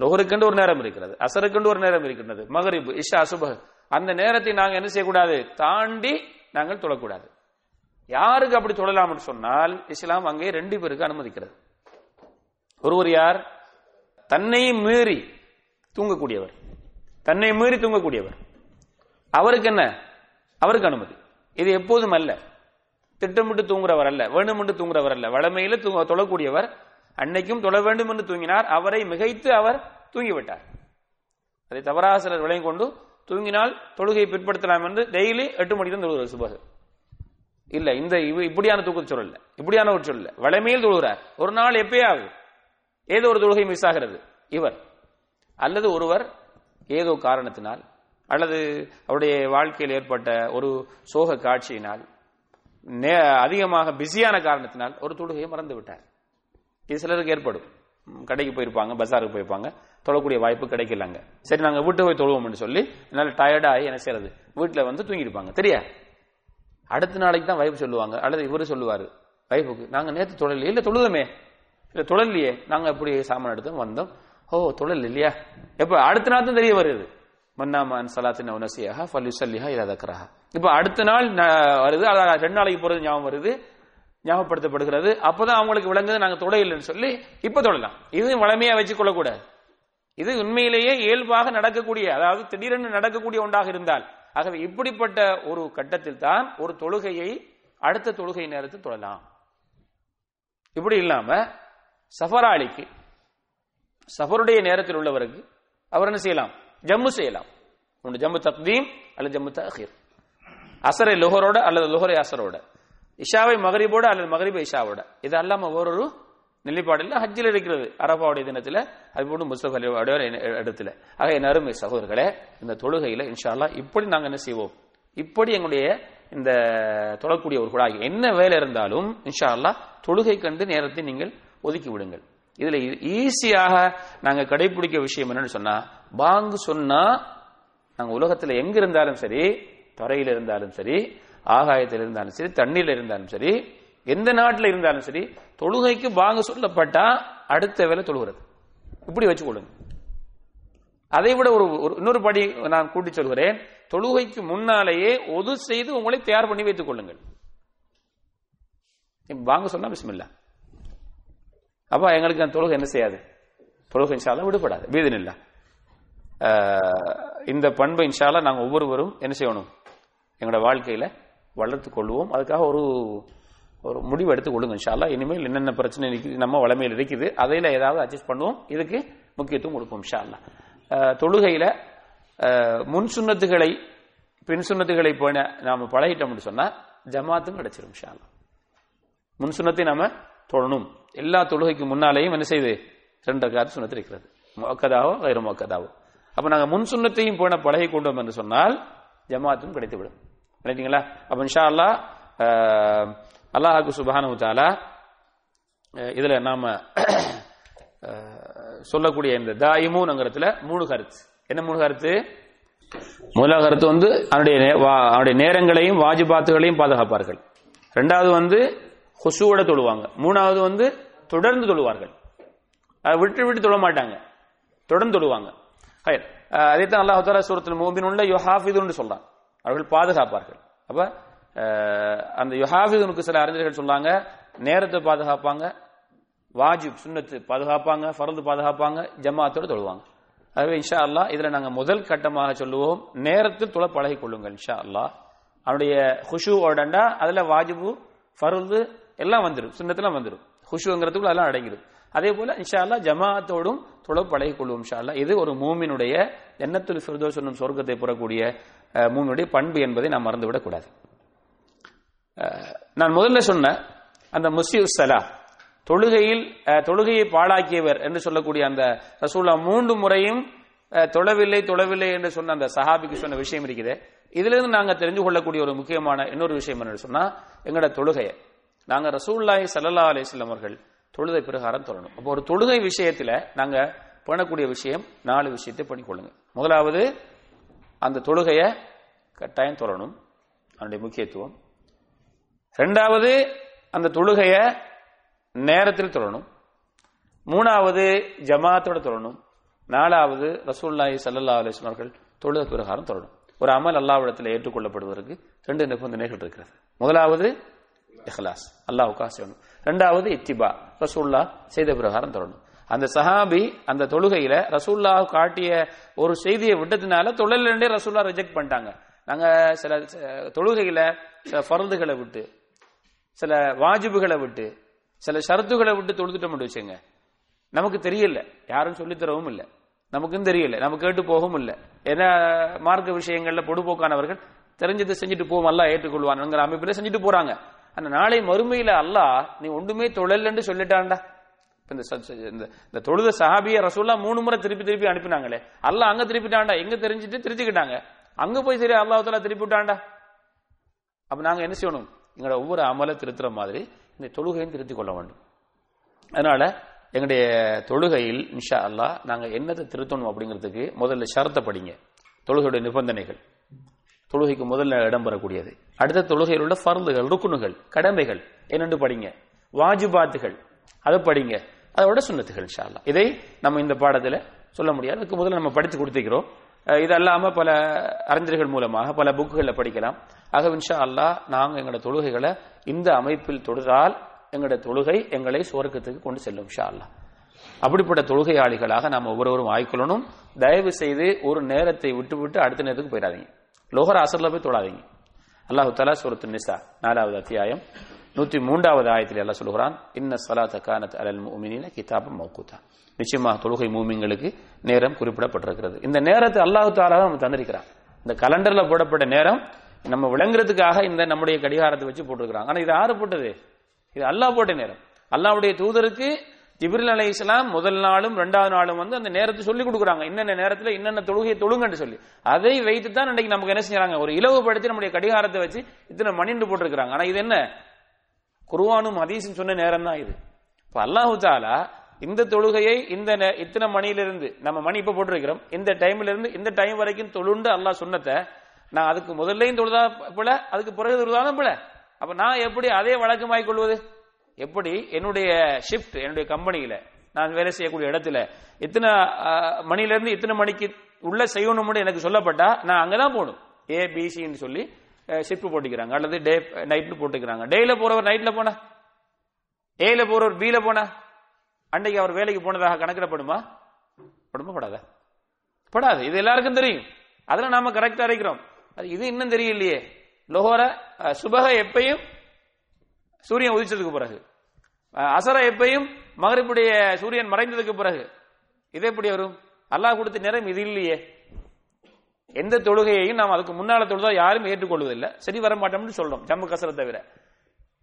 லோகருக்கென்று ஒரு நேரம் இருக்கிறது அசருக்கென்று ஒரு நேரம் இருக்கின்றது மகரிபு இஷா அசுப அந்த நேரத்தை நாங்க என்ன செய்யக்கூடாது? தாண்டி நாங்கள் தொழக்கூடாது. யாருக்கு அப்படி தொழலாம்னு சொன்னால் இஸ்லாம் அங்கே ரெண்டு பேருக்கு அனுமதிக்கிறது. ஒருவர் யார்? தன்னை மீறி தூங்கக்கூடியவர். தன்னை மீறி தூங்கக்கூடியவர். அவருக்கு என்ன? அவருக்கு அனுமதி. இது எப்போதும் அல்ல. திட்டமிட்டு தூங்குறவர் அல்ல வேண்டுமென்று தூங்குறவர் அல்ல. வளமையில தூங்க தொழக்கூடியவர் அன்னைக்கும் தொழ வேண்டும் என்று தூங்கினார். அவரை மிகைத்து அவர் தூங்கிவிட்டார். அதை தவறாக சிலர் விளையும் கொண்டு தூங்கினால் தொழுகையை பிற்படுத்தலாம் என்று டெய்லி எட்டு மணிக்கு தான் தொழுகிறார் சுபகு. இல்ல இந்த இப்படியான தூக்கத்தை சொல்லல இப்படியான ஒரு சொல்லல வளமையில் தொழுகிறார். ஒரு நாள் எப்பயாவது ஏதோ ஒரு தொழுகை மிஸ் ஆகிறது. இவர் அல்லது ஒருவர் ஏதோ காரணத்தினால் அல்லது அவருடைய வாழ்க்கையில் ஏற்பட்ட ஒரு சோக காட்சியினால் நே- அதிகமாக பிஸியான காரணத்தினால் ஒரு தொழுகையை மறந்து விட்டார் இது சிலருக்கு ஏற்படும். கடைக்கு போயிருப்பாங்க பஜாருக்கு போயிருப்பாங்க தொழக்கூடிய வாய்ப்பு கிடைக்கலங்க. சரி நாங்கள் வீட்டு போய் தொழுவோம்னு சொல்லி என்னால் டயர்டாகி என்ன செய்யறது? வீட்டில் வந்து தூங்கிருப்பாங்க தெரியா? அடுத்த நாளைக்கு தான் வைஃப் சொல்லுவாங்க அல்லது இவர் சொல்லுவார் வைஃபுக்கு நாங்கள் நேற்று தொழலையே இல்லை தொழுதமே? இல்லை தொழலையே நாங்கள் எப்படி சாமான் எடுத்தோம் வந்தோம். ஓ தொழல் இல்லையா? எப்போ அடுத்த நாள் தான் தெரிய வருது. மன்னாமான் சலாத்தின் அவனசியாக ஃபல்யுசல்லிஹா இதா தக்கரஹா இப்போ அடுத்த நாள் வருது அதான் ரெண்டு நாளைக்கு போகிறது ஞாபகம் வருது ஞாபகப்படுத்தப்படுகிறது. அப்போதான் அவங்களுக்கு விளங்குது நாங்கள் தொடையில்லைன்னு சொல்லி இப்போ தொடலாம் இது வளமையாக வச்சுக்கொள்ளக்கூடாது. இது உண்மையிலேயே இயல்பாக நடக்கக்கூடிய அதாவது திடீரென்று நடக்கக்கூடிய ஒன்றாக இருந்தால் ஆகவே இப்படிப்பட்ட ஒரு கட்டத்தில் தான் ஒரு தொழுகையை அடுத்த தொழுகை நேரத்தில் தொழலாம். இப்படி இல்லாம சஃபராளிக்கு சஃபருடைய நேரத்தில் உள்ளவருக்கு அவர் என்ன செய்யலாம்? ஜம்மு செய்யலாம். ஒன்று ஜம்மு தக்தீம் அல்லது ஜம்மு தஹீர். அசரை லுஹரோட அல்லது லுஹரை அசரோட. இஷாவை மகரிபோட அல்லது மகரிபை இஷாவோட. இது அல்லாம ஒவ்வொரு நிலைப்பாடில் ஹஜ்ஜில் இருக்கிறது. அரபாவுடைய தினத்தில் அது போன்று முஸ்தப் அலியோட இடத்துல. ஆக என் அருமை சகோதரர்களே இந்த தொழுகையில் இன்ஷால்லா இப்படி நாங்கள் என்ன செய்வோம்? இப்படி எங்களுடைய இந்த தொழக்கூடிய ஒரு குழாய். என்ன வேலை இருந்தாலும் இன்ஷா அல்லா தொழுகை கண்டு நேரத்தை நீங்கள் ஒதுக்கி விடுங்கள். இதுல ஈஸியாக நாங்கள் கடைபிடிக்க விஷயம் என்னன்னு சொன்னா பாங்கு சொன்னா நாங்க உலகத்துல எங்க இருந்தாலும் சரி தரையில இருந்தாலும் சரி ஆகாயத்தில் இருந்தாலும் சரி தண்ணீர்ல இருந்தாலும் சரி எந்த நாட்டில் இருந்தாலும் சரி தொழுகைக்கு பாங்கு சொல்லப்பட்டா அடுத்த வேலை தொழுகிறது. இப்படி வச்சுக்கொள்ளுங்க அதை விட ஒரு ஒரு- இன்னொரு படி நான் கூட்டி சொல்கிறேன். தொழுகைக்கு முன்னாலேயே ஒது செய்து உங்களை தயார் பண்ணி வைத்துக் கொள்ளுங்கள். வாங்க சொன்னா பிஸ்மில்லா. அப்ப எங்களுக்கு அந்த தொழுகை என்ன செய்யாது? தொழுகை சாதம் விடுபடாது. பீதன் இல்லை. இந்த பண்பை இன்ஷால்லா நாங்கள் ஒவ்வொருவரும் என்ன செய்யணும்? எங்களோட வாழ்க்கையில வளர்த்து கொள்வோம். அதுக்காக ஒரு ஒரு முடிவு எடுத்து கொடுங்க இன்ஷால்லா இனிமேல் என்னென்ன பிரச்சனை இருக்குது நம்ம வளமையில் இருக்குது அதையில ஏதாவது அட்ஜஸ்ட் பண்ணுவோம். இதுக்கு முக்கியத்துவம் கொடுப்போம் இன்ஷால்லா தொழுகையில் தொழுகையில முன் சுண்ணத்துகளை பின் சுண்ணத்துகளை போன நாம பழகிட்டோம்னு சொன்னா ஜமாத்தும் கிடைச்சிரும் இன்ஷால்லா முன் சுன்னத்தை நாம தொழணும். எல்லா தொழுகைக்கு முன்னாலேயும் என்ன செய்யுது ரெண்டு காத்து சுண்ணத்து இருக்கிறது. மொக்கதாவோ வேறு மொக்கதாவோ அப்ப நாங்க முன் சுண்ணத்தையும் போன பழகி கொண்டோம் என்று சொன்னால் ஜமாத்தும் கிடைத்துவிடும். நினைத்தீங்களா அப்ப இன்ஷா அல்லாஹ் அல்லாஹாக்கு சுபானு தாலா தஆலா அஹ், இதுல நாம சொல்லக்கூடிய இந்த தாயிமூன்ங்கிறதுல மூணு கருத்து. என்ன மூணு கருத்து? முதலாவது கருத்து வந்து அவனுடைய வா- அவனுடைய நேரங்களையும் வாஜிபாத்துகளையும் பாதுகாப்பார்கள். ரெண்டாவது வந்து ஹொசுவோட தொழுவாங்க. மூணாவது வந்து தொடர்ந்து தொழுவார்கள். அதை விட்டு விட்டு தொழ மாட்டாங்க. தொடர்ந்து தொழுவாங்க. ஹயர் அஹ் அதைத்தான் அல்லாஹ் தாலா சூரத்தில் மூபின் யுஹாஃபிதுன்னு சொல்றான் அவர்கள் பாதுகாப்பார்கள். அப்ப அந்த யுஹாஃபிதுனுக்கு சில அறிஞர்கள் சொல்றாங்க நேரத்தை பாதுகாப்பாங்க வாஜிப் சுண்ணத்து பாதுகாப்பாங்க ஃபரது பாதுகாப்பாங்க ஜமாத்தோடு தொழுவாங்க. ஆகவே இன்ஷா அல்லாஹ் இதில் நாங்கள் முதல் கட்டமாக சொல்லுவோம் நேரத்தில் தொழ பழகி கொள்ளுங்கள் இன்ஷா அல்லாஹ் அவனுடைய ஹுஷு ஓடண்டா அதில் வாஜிபு ஃபருது எல்லாம் வந்துடும் சுன்னத்துலாம் வந்துடும் ஹுஷுங்கிறதுக்குள்ள அதெல்லாம் அடங்கிடும் அதே போல இன்ஷால்லா ஜமாத்தோடும் தொழ பழகி கொள்வோம் இன்ஷால்லா இது ஒரு மூமினுடைய எண்ணத்தில் ஃபிர்தோஸ் என்னும் சொர்க்கத்தை புறக்கூடிய மூமினுடைய பண்பு என்பதை நாம் மறந்துவிடக்கூடாது. நான் முதல்ல சொன்ன அந்த முஸ்யூ சலா தொழுகையில் தொழுகையை பாழாக்கியவர் என்று சொல்லக்கூடிய அந்த ரசூல்லா மூன்று முறையும் தொழவில்லை தொழவில்லை என்று சொன்ன அந்த சஹாபிக்கு சொன்ன விஷயம் இருக்குது. இதிலிருந்து நாங்கள் தெரிஞ்சு கொள்ளக்கூடிய ஒரு முக்கியமான இன்னொரு விஷயம் என்ன சொன்னா எங்களோட தொழுகையை. நாங்கள் ரசூல்லாய் சல்லா அலைஹி அவர்கள் தொழுகை பிரகாரம் தொழணும் அப்போ ஒரு தொழுகை விஷயத்துல நாங்க பண்ணக்கூடிய விஷயம் நாலு விஷயத்தை பண்ணிக்கொள்ளுங்க முதலாவது அந்த தொழுகையை கட்டாயம் தொழணும் அதனுடைய முக்கியத்துவம். ரெண்டாவது அந்த தொழுகைய நேரத்தில் தொழணும் மூணாவது ஜமாத்தோட தொழணும் நாலாவது ரசூல்லாஹி சல்லா அலைஹி அவர்கள் தொழுகை பிரகாரம் தொழணும் ஒரு அமல் அல்லாவிடத்தில் ஏற்றுக்கொள்ளப்படுவதற்கு ரெண்டு நிபந்தனைகள் இருக்கிறது. முதலாவது இஹ்லாஸ். அல்லாஹ் உக்காசி ரெண்டாவது இத்திபா. ரசூல்லா செய்த பிரகாரம் தொடரணும். அந்த சஹாபி அந்த தொழுகையில ரசூல்லா காட்டிய ஒரு செய்தியை விட்டதுனால தொழிலே ரசூல்லா ரிஜெக்ட் பண்ணிட்டாங்க. நாங்க சில தொழுகையில சில ஃபர்துகளை விட்டு சில வாஜிபுகளை விட்டு சில ஷரத்துகளை விட்டு தொழுதுட்டோம் வச்சுங்க நமக்கு தெரியல. யாரும் சொல்லித் தரவும் இல்லை. நமக்கும் தெரியல. நம்ம கேட்டு போகவும் இல்லை. ஏன்னா மார்க்க விஷயங்கள்ல பொடுபோக்கானவர்கள் தெரிஞ்சதை செஞ்சுட்டு போவோம் எல்லாம் ஏற்றுக்கொள்வான்ங்கிற அமைப்பில செஞ்சுட்டு போறாங்க. ஆனா நாளை மறுமையில அல்லாஹ் நீ ஒன்றுமே தொழலன்னு சொல்லிட்டான்டா. இந்த இந்த- இந்த தொழுத சஹாபிய ரசூல்லா மூணு முறை திருப்பி திருப்பி அனுப்பினாங்களே. அல்லாஹ் அங்க திருப்பிட்டாண்டா எங்க தெரிஞ்சுட்டு திருத்திக்கிட்டாங்க அங்க போய் சரி அல்லாஹ் திருப்பி விட்டாண்டா அப்ப நாங்க என்ன செய்யணும்? எங்களோட ஒவ்வொரு அமலை திருத்துற மாதிரி இந்த தொழுகையும் திருத்திக் கொள்ள வேண்டும். அதனால எங்களுடைய தொழுகையில் இன்ஷா அல்லாஹ் நாங்க என்னத்தை திருத்தணும் அப்படிங்கிறதுக்கு முதல்ல ஷரத்தை படிங்க. தொழுகையுடைய நிபந்தனைகள். தொழுகைக்கு முதல்ல இடம் பெறக்கூடியது. அடுத்த தொழுகையில் உள்ள ஃபர்துகள் ருக்குனுகள் கடமைகள் என்னென்று படிங்க? வாஜிபாத்துகள் அதை படிங்க. அதோட சுண்ணத்துகள் ஷாலா அல்லாஹ் இதை நம்ம இந்த பாடத்தில் சொல்ல முடியாது. அதுக்கு முதல்ல நம்ம படித்து கொடுத்துக்கிறோம் அஹ் இது பல அறிஞர்கள் மூலமாக பல புக்குகளை படிக்கலாம். ஆக இன்ஷா அல்லாஹ் நாங்கள் எங்களோட தொழுகைகளை இந்த அமைப்பில் தொழுதால் எங்களோட தொழுகை எங்களை சுவர்க்கத்துக்கு கொண்டு செல்லும் ஷா அல்லாஹ் அப்படிப்பட்ட தொழுகையாளிகளாக நாம் ஒவ்வொருவரும் ஆய்க்கொள்ளணும். தயவு செய்து ஒரு நேரத்தை விட்டு விட்டு அடுத்த நேரத்துக்கு போயிடாதீங்க. லோகர் அசர்ல போய் தொழாதீங்க. அல்லாஹு தலா சூரத்து நிசா நாலாவது அத்தியாயம் நூத்தி மூன்றாவது ஆயத்தில் எல்லாம் சொல்லுகிறான் இன்ன சலாத்த கானத் அலல் முமினின கிதாபம் மௌகுதா. நிச்சயமாக தொழுகை மூமிங்களுக்கு நேரம் குறிப்பிடப்பட்டிருக்கிறது. இந்த நேரத்தை அல்லாஹு தாலா நம்ம தந்திருக்கிறான். இந்த கலண்டர்ல போடப்பட்ட நேரம் நம்ம விளங்குறதுக்காக இந்த நம்முடைய கடிகாரத்தை வச்சு போட்டிருக்கிறாங்க. ஆனா இது யாரு போட்டது? இது அல்லாஹ் போட்ட நேரம். அல்லாவுடைய தூதருக்கு ஜிப்ரில் அலை இஸ்லாம் முதல் நாளும் ரெண்டாவது நாளும் வந்து அந்த நேரத்தை சொல்லி கொடுக்குறாங்க. இன்னென்ன நேரத்தில் என்னென்ன தொழுகையை தொழுங்கன்னு சொல்லி. அதை வைத்து தான் இன்றைக்கு நமக்கு என்ன செஞ்சாங்க? ஒரு இலவுபடுத்தி நம்முடைய கடிகாரத்தை வச்சு இத்தனை மணிண்டு போட்டிருக்கிறாங்க. ஆனால் இது என்ன? குருவானும் ஹதீஸும் சொன்ன நேரம் தான் இது. இப்போ அல்லாஹு தாலா இந்த தொழுகையை இந்த இத்தனை மணியிலிருந்து நம்ம மணி இப்போ போட்டிருக்கிறோம். இந்த டைம்ல இருந்து இந்த டைம் வரைக்கும் தொழுண்டு அல்லாஹ் சொன்னத்தை நான் அதுக்கு முதல்லையும் தொழுதா போல அதுக்கு பிறகு தொழுதாலும் போல. அப்ப நான் எப்படி அதே வழக்கமாய் கொள்வது? எப்படி என்னுடைய ஷிஃப்ட் என்னுடைய கம்பெனியில நான் வேலை செய்யக்கூடிய இடத்துல இத்தனை மணிலேருந்து இத்தனை மணிக்கு உள்ள செய்யணும்னு எனக்கு சொல்லப்பட்டா நான் அங்கதான் போகணும். ஏபிசின்னு சொல்லி ஷிஃப்ட் போட்டுக்கிறாங்க. அல்லது டே நைட்னு போட்டுக்கிறாங்க. டேல போறவர் நைட்ல போனா? ஏல போறவர் பில போனா? அன்னைக்கு அவர் வேலைக்கு போனதாக கணக்கிடப்படுமா? படுமா படாது. இது எல்லாருக்கும் தெரியும். அதெல்லாம் நாம கரெக்டா இருக்கிறோம் அது இது இன்னும் தெரியலையே. லோஹர சுபக எப்பையும் சூரியன் உதிச்சதுக்கு பிறகு. அசர எப்பையும் மகரிப்புடைய சூரியன் மறைந்ததுக்கு பிறகு. இது எப்படி வரும்? அல்லாஹ் கொடுத்த நேரம் இது இல்லையே. எந்த தொழுகையையும் நாம் அதுக்கு முன்னால தொழுதா யாரும் ஏற்றுக்கொள்வதில்லை. சரி வர மாட்டோம்னு சொல்றோம் ஜம்மு கசரை தவிர.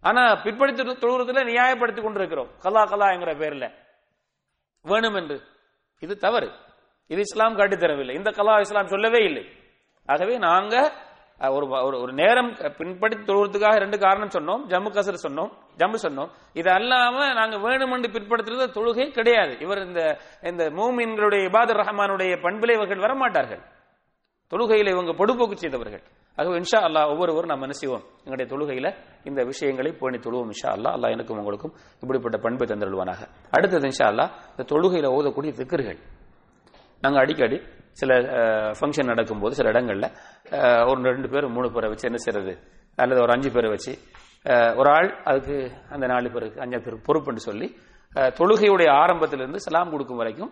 ஆனா பிற்படுத்தி தொழுகிறதுல நியாயப்படுத்தி கொண்டிருக்கிறோம். கலா கலா என்கிற பேர்ல. வேணும் என்று இது தவறு. இது இஸ்லாம் காட்டி தரவில்லை. இந்த கலா இஸ்லாம் சொல்லவே இல்லை. ஆகவே நாங்க ஒரு ஒரு- ஒரு நேரம் பின்படி தொழுவதுக்காக ரெண்டு காரணம் சொன்னோம். ஜம்மு கசர் சொன்னோம். ஜம்மு சொன்னோம். இது அல்லாம நாங்க வேணுமென்று பின்படுத்துறது பிற்படுத்துறது தொழுகை கிடையாது. இவர் இந்த இந்த மூமின்களுடைய இபாதுர் ரஹ்மானுடைய பண்பிலே இவர்கள் வரமாட்டார்கள். தொழுகையில இவங்க பொடுபோக்கு செய்தவர்கள். ஆகவே இன்ஷா அல்லாஹ் ஒவ்வொருவரும் நம்ம என்ன செய்வோம்? எங்களுடைய தொழுகையில இந்த விஷயங்களை பேணி தொழுவோம் இன்ஷா அல்லா அல்லா எனக்கும் உங்களுக்கும் இப்படிப்பட்ட பண்பை தந்துடுவானாக அடுத்தது இன்ஷா அல்லாஹ் இந்த தொழுகையில ஓதக்கூடிய திக்கர்கள் நாங்கள் அடிக்கடி சில ஃபங்க்ஷன் நடக்கும்போது சில இடங்களில் ஒரு ரெண்டு பேர் மூணு பேரை வச்சு என்ன செய்யறது அல்லது ஒரு அஞ்சு பேரை வச்சு ஒரு ஆள் அதுக்கு அந்த நாலு பேருக்கு அஞ்சு பேர் பொறுப்புன்னு சொல்லி தொழுகையுடைய ஆரம்பத்திலிருந்து சலாம் கொடுக்கும் வரைக்கும்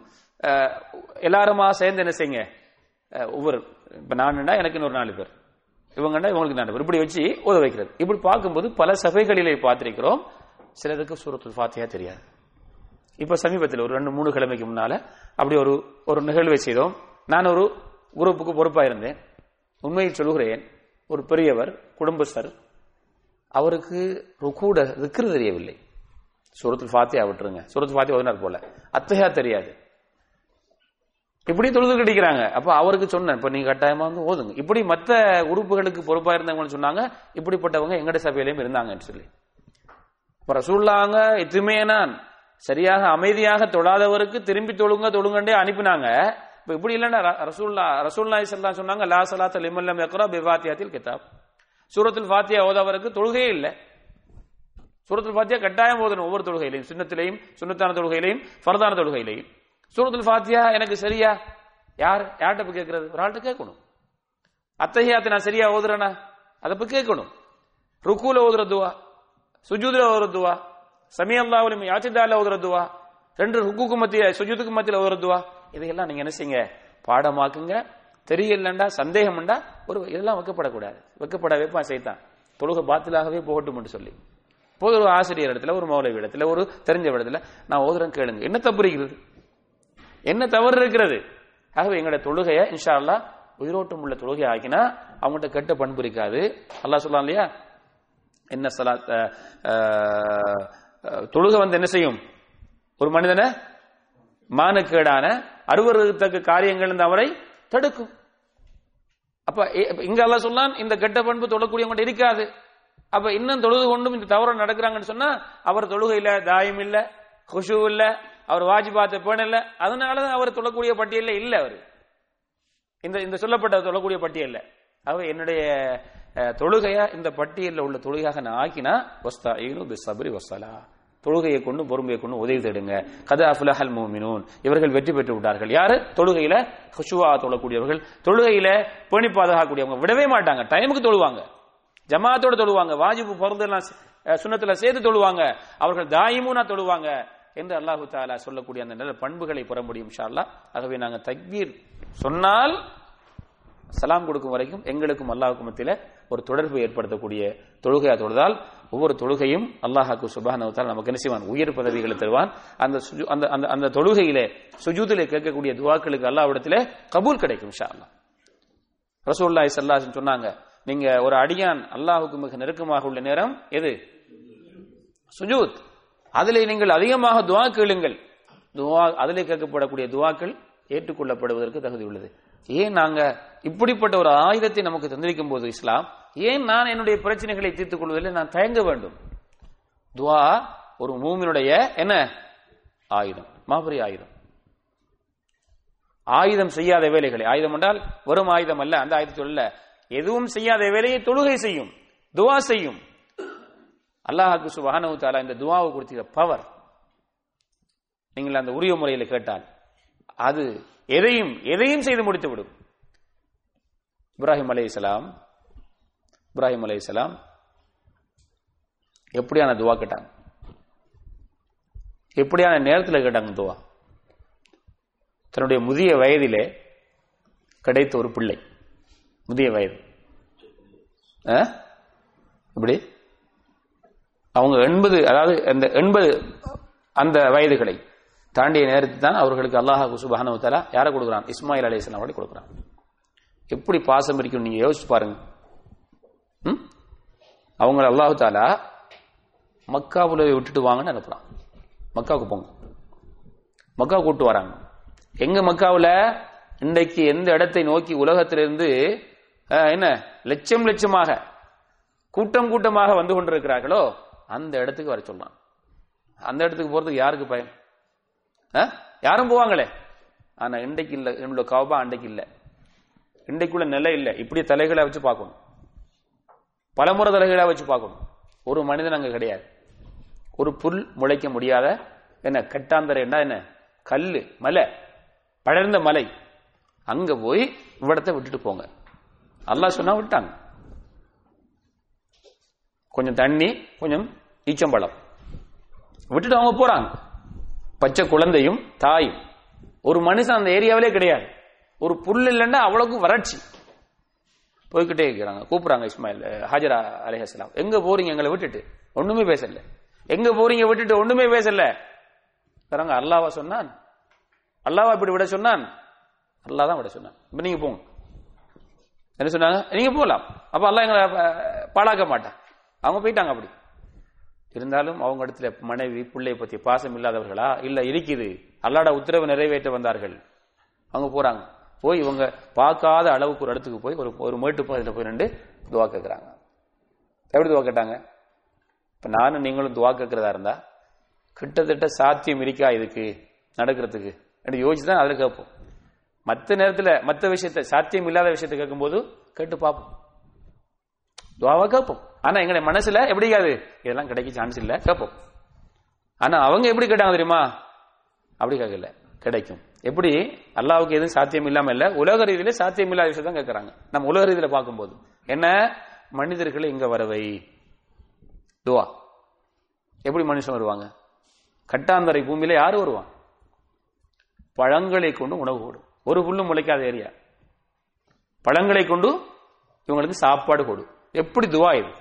எல்லாருமா சேர்ந்து என்ன செய்யுங்க? ஒவ்வொரு இப்போ நானுண்டா எனக்கு இன்னொரு நாலு பேர். இவங்கண்டா இவங்களுக்கு நாலு பேர். இப்படி வச்சு ஓத வைக்கிறது. இப்படி பார்க்கும்போது பல சபைகளிலே பார்த்திருக்கிறோம் சிலருக்கு சூரத்துல் ஃபாத்தியா தெரியாது. இப்போ சமீபத்தில் ஒரு ரெண்டு மூணு கிழமைக்கு முன்னால அப்படி ஒரு ஒரு நிகழ்வை செய்தோம். நான் ஒரு குரூப்புக்கு பொறுப்பாக இருந்தேன் உண்மையில் சொல்கிறேன் ஒரு பெரியவர் குடும்பஸ்தர் அவருக்கு ருக்கூட ரிக்ரு தெரியவில்லை. சூரத்துல் ஃபாத்தியா விட்டுருங்க. சுரத்து ஃபாத்தியா ஓதினார் போல. அத்தையா தெரியாது. இப்படி தொழுது கிடைக்கிறாங்க. அப்ப அவருக்கு சொன்னேன் இப்ப நீங்க கட்டாயமா வந்து ஓதுங்க. இப்படி மற்ற உறுப்புகளுக்கு பொறுப்பா இருந்தவங்கன்னு சொன்னாங்க இப்படிப்பட்டவங்க எங்கட சபையிலையும் இருந்தாங்கன்னு சொல்லி. அப்புறம் ரசூல்லாங்க எதுவுமே நான் சரியாக அமைதியாக தொழாதவருக்கு திரும்பி தொழுங்க தொழுங்கண்டே அனுப்பினாங்க. இப்ப இப்படி இல்லைன்னா ர- ரசூல்லா ரசூல்லாய் செல்லாம் சொன்னாங்க லா ஸலாத்த லிமல்லம் எக்ரா பிவாத்தியாத்தில் கிதாப். சூரத்தில் ஃபாத்தியா ஓதாவருக்கு தொழுகையே இல்லை. சூரத்தில் ஃபாத்தியா கட்டாயம் ஓதணும் ஒவ்வொரு தொழுகையிலையும் சின்னத்திலையும் சுண்ணத்தான தொழுகையிலையும் ஃபர்தான தொழுகையிலையும். சூரத்துல் ஃபாத்தியா எனக்கு சரியா? யார்? யார்கிட்ட போய் கேட்கறது? ஒரு ஆள்கிட்ட கேட்கணும். அத்தஹியாத்தை நான் சரியா ஓதுறேனா? அதை போய் கேட்கணும். ருக்கூல ஓதுற துவா சுஜூதுல ஓதுற துவா சமி யாச்சிதால ஓதுற துவா ரெண்டு ருக்குக்கு மத்திய சுஜூத்துக்கு மத்தியில ஓதுற துவா இதையெல்லாம் நீங்க என்ன செய்யுங்க? பாடமாக்குங்க. தெரியலண்டா சந்தேகம்ண்டா ஒரு இதெல்லாம் வைக்கப்படக்கூடாது. வைக்கப்பட வைப்பான் செய்தான் தொழுகை பாத்திலாகவே போகட்டும் சொல்லி. போது ஒரு ஆசிரியர் இடத்துல ஒரு மௌலவி இடத்துல ஒரு தெரிஞ்ச இடத்துல நான் ஓதுறேன் கேளுங்க. என்ன தப்பு இருக்கிறது? என்ன தவறு இருக்கிறது? ஆகவே எங்களோட தொழுகையை இன்ஷா அல்லா உயிரோட்டம் உள்ள தொழுகை ஆக்கினா அவங்கள்ட்ட கெட்ட பண்பு இருக்காது. அல்லா சொல்லலாம் இல்லையா? என்ன சலா தொழுகை வந்து என்ன செய்யும்? ஒரு மனிதனை மானக்கேடான அருவருத்தக்க காரியங்கள் இருந்து அவரை தடுக்கும். அப்ப இங்க அல்ல சொல்லான் இந்த கெட்ட பண்பு தொழக்கூடியவங்க இருக்காது. அப்ப இன்னும் தொழுது கொண்டும் இந்த தவறு நடக்கிறாங்கன்னு சொன்னா அவர் தொழுகையில தாயம் இல்ல குஷு இல்ல அவர் வாஜிபாத்த பேண இல்ல அதனாலதான் அவர் தொழக்கூடிய பட்டியல்ல இல்ல அவர். இந்த இந்த சொல்லப்பட்ட தொழக்கூடிய பட்டியல்ல. அவ என்னுடைய தொழுகையா இந்த பட்டியலில் உள்ள தொழுகையாக நான் ஆக்கினா வஸ்தாயினு சபரி வஸ்ஸலா தொழுகையை கொண்டு பொறுமையை கொண்டு உதவி தேடுங்க. கதா அஃபுலஹல் மோமினூன் இவர்கள் வெற்றி பெற்று விட்டார்கள். யாரு? தொழுகையில ஹுஷுவா தொழக்கூடியவர்கள். தொழுகையில பேணி பாதுகாக்கக்கூடியவங்க. விடவே மாட்டாங்க. டைமுக்கு தொழுவாங்க. ஜமாத்தோட தொழுவாங்க. வாஜிபு பொருந்தெல்லாம் சுண்ணத்துல சேர்த்து தொழுவாங்க. அவர்கள் தாயிமுனா தொழுவாங்க என்று அல்லாஹு தாலா சொல்லக்கூடிய அந்த நல்ல பண்புகளை பெற முடியும் இன்ஷா ஆகவே நாங்க தக்பீர் சொன்னால் சலாம் கொடுக்கும் வரைக்கும் எங்களுக்கும் அல்லாஹுக்கும் மத்தியில ஒரு தொடர்பு ஏற்படுத்தக்கூடிய தொழுகையா தொழுதால் ஒவ்வொரு தொழுகையும் அல்லாஹாக்கு சுபானவத்தால் நமக்கு என்ன செய்வான்? உயர் பதவிகளை தருவான். அந்த அந்த அந்த அந்த தொழுகையிலே சுஜூதிலே கேட்கக்கூடிய துவாக்களுக்கு அல்லாவிடத்திலே கபூல் கிடைக்கும் ஷா அல்லாஹ் ரசூலுல்லாஹி ஸல்லல்லாஹு சொன்னாங்க நீங்க ஒரு அடியான் அல்லாஹுக்கு மிக நெருக்கமாக உள்ள நேரம் எது? சுஜூத். அதிலே நீங்கள் அதிகமாக துவா கேளுங்கள். துவா அதிலே கேட்கப்படக்கூடிய துவாக்கள் ஏற்றுக்கொள்ளப்படுவதற்கு தகுதி உள்ளது. ஏன் நாங்க இப்படிப்பட்ட ஒரு ஆயுதத்தை நமக்கு தந்திருக்கும் போது இஸ்லாம் ஏன் நான் என்னுடைய பிரச்சனைகளை தீர்த்துக் கொள்வதில் நான் தயங்க வேண்டும். துவா ஒரு மூமினுடைய என்ன? ஆயுதம். மாபெரிய ஆயுதம். ஆயுதம் செய்யாத வேலைகளை. ஆயுதம் என்றால் வரும் ஆயுதம் அல்ல அந்த ஆயுதத்தில் அல்ல எதுவும் செய்யாத வேலையை தொழுகை செய்யும் துவா செய்யும். அல்லாஹாக்கு சுபஹானஹு தாலா இந்த துவாவை கொடுத்த பவர் நீங்கள் அந்த உரிய முறையில் கேட்டால் அது எதையும் எதையும் செய்து முடித்து விடும் இப்ராஹிம் இஸ்லாம் இப்ராஹிம் அலைஹிஸ்ஸலாம் எப்படியான துவா கேட்டாங்க? எப்படியான நேரத்தில் கேட்டாங்க துவா? தன்னுடைய முதிய வயதிலே கிடைத்த ஒரு பிள்ளை. முதிய வயது. ஆ? இப்படி அவங்க எண்பது அதாவது அந்த எண்பது அந்த வயதுகளை தாண்டிய நேரத்தில் தான் அவர்களுக்கு அல்லாஹ் சுபஹானஹு தலா யாரை கொடுக்குறான்? இஸ்மாயில் அலி கூட கொடுக்குறான். எப்படி பாசம் இருக்கும் நீங்க யோசிச்சு பாருங்க. அவங்கள அல்லாஹு தாலா மக்காவுல விட்டுட்டு வாங்கன்னு அனுப்புறான். மக்காவுக்கு போங்க. மக்கா கூட்டு வராங்க. எங்க மக்காவுல இன்றைக்கு எந்த இடத்தை நோக்கி உலகத்திலிருந்து என்ன லட்சம் லட்சமாக கூட்டம் கூட்டமாக வந்து கொண்டிருக்கிறார்களோ அந்த இடத்துக்கு வர சொல்றான். அந்த இடத்துக்கு போறதுக்கு யாருக்கு பயம் யாரும் போவாங்களே? ஆனா இன்றைக்கு இல்லை என்னோட கவபா அன்றைக்கு இல்லை. இன்றைக்குள்ள நிலை இல்லை. இப்படி தலைகளை வச்சு பார்க்கணும். பலமுறை தலைகளை வச்சு பார்க்கணும். ஒரு மனிதன் அங்க கிடையாது. ஒரு புல் முளைக்க முடியாத என்ன கட்டாந்தரை என்ன கல் கல்லு மலை படர்ந்த மலை. அங்க போய் இவ்விடத்தை விட்டுட்டு போங்க. அல்லா சொன்னா விட்டாங்க. கொஞ்சம் தண்ணி கொஞ்சம் ஈச்சம்பழம். விட்டுட்டு அவங்க போறாங்க. பச்சை குழந்தையும் தாயும். ஒரு மனுஷன் அந்த ஏரியாவிலே கிடையாது. ஒரு புல் இல்லைன்னா அவ்வளவுக்கும் வறட்சி. போய்கிட்டே இருக்கிறாங்க. கூப்பிடுறாங்க இஸ்மாயில் ஹாஜரா அலைஹிஸ்ஸலாம் எங்க போறீங்க? எங்களை விட்டுட்டு. ஒண்ணுமே பேசல. எங்க போறீங்க? விட்டுட்டு ஒண்ணுமே பேசல. தராங்க அல்லாவா சொன்னான். அல்லாவா இப்படி விட சொன்னான். அல்லாஹ் தான் விட சொன்னான். இப்ப நீங்க போங்க. என்ன சொன்னாங்க? நீங்க போகலாம் அப்ப அல்லா எங்களை பாழாக்க மாட்டான். அவங்க போயிட்டாங்க அப்படி. இருந்தாலும் அவங்க இடத்துல மனைவி பிள்ளை பத்தி பாசம் இல்லாதவர்களா? இல்ல இருக்குது. அல்லாட உத்தரவு நிறைவேற்ற வந்தார்கள். அவங்க போறாங்க. போய் இவங்க பார்க்காத அளவுக்கு ஒரு இடத்துக்கு போய் ஒரு ஒரு மேட்டு பகுதியில் போய் நின்று துவா கேட்குறாங்க எப்படி துவா கேட்டாங்க? இப்போ நானும் நீங்களும் துவா கேட்கறதா இருந்தா கிட்டத்தட்ட சாத்தியம் இருக்கா இதுக்கு நடக்கிறதுக்கு? என்று யோசிச்சு தான் அதில் கேட்போம். மற்ற நேரத்தில் மற்ற விஷயத்தை சாத்தியம் இல்லாத விஷயத்தை கேட்கும்போது கேட்டு பார்ப்போம். துவாவா கேட்போம். ஆனா எங்களுடைய மனசுல எப்படி இருக்காது? இதெல்லாம் கிடைக்க சான்ஸ் இல்லை கேட்போம். ஆனா அவங்க எப்படி கேட்டாங்க தெரியுமா? அப்படி கேட்கல. கிடைக்கும். எப்படி? அல்லாவுக்கு எதுவும் சாத்தியம் இல்லாம இல்ல. உலக ரீதியில சாத்தியம் இல்லாத விஷயம் தான் கேட்கறாங்க நம்ம உலக ரீதியில பார்க்கும்போது. என்ன? மனிதர்களை இங்க வரவை. துவா. எப்படி மனுஷன் வருவாங்க? கட்டாந்தரை பூமியில யாரு வருவான்? பழங்களை கொண்டு உணவு கொடு ஒரு புல்லும் முளைக்காத ஏரியா. பழங்களை கொண்டு இவங்களுக்கு சாப்பாடு கொடு. எப்படி துவா இது?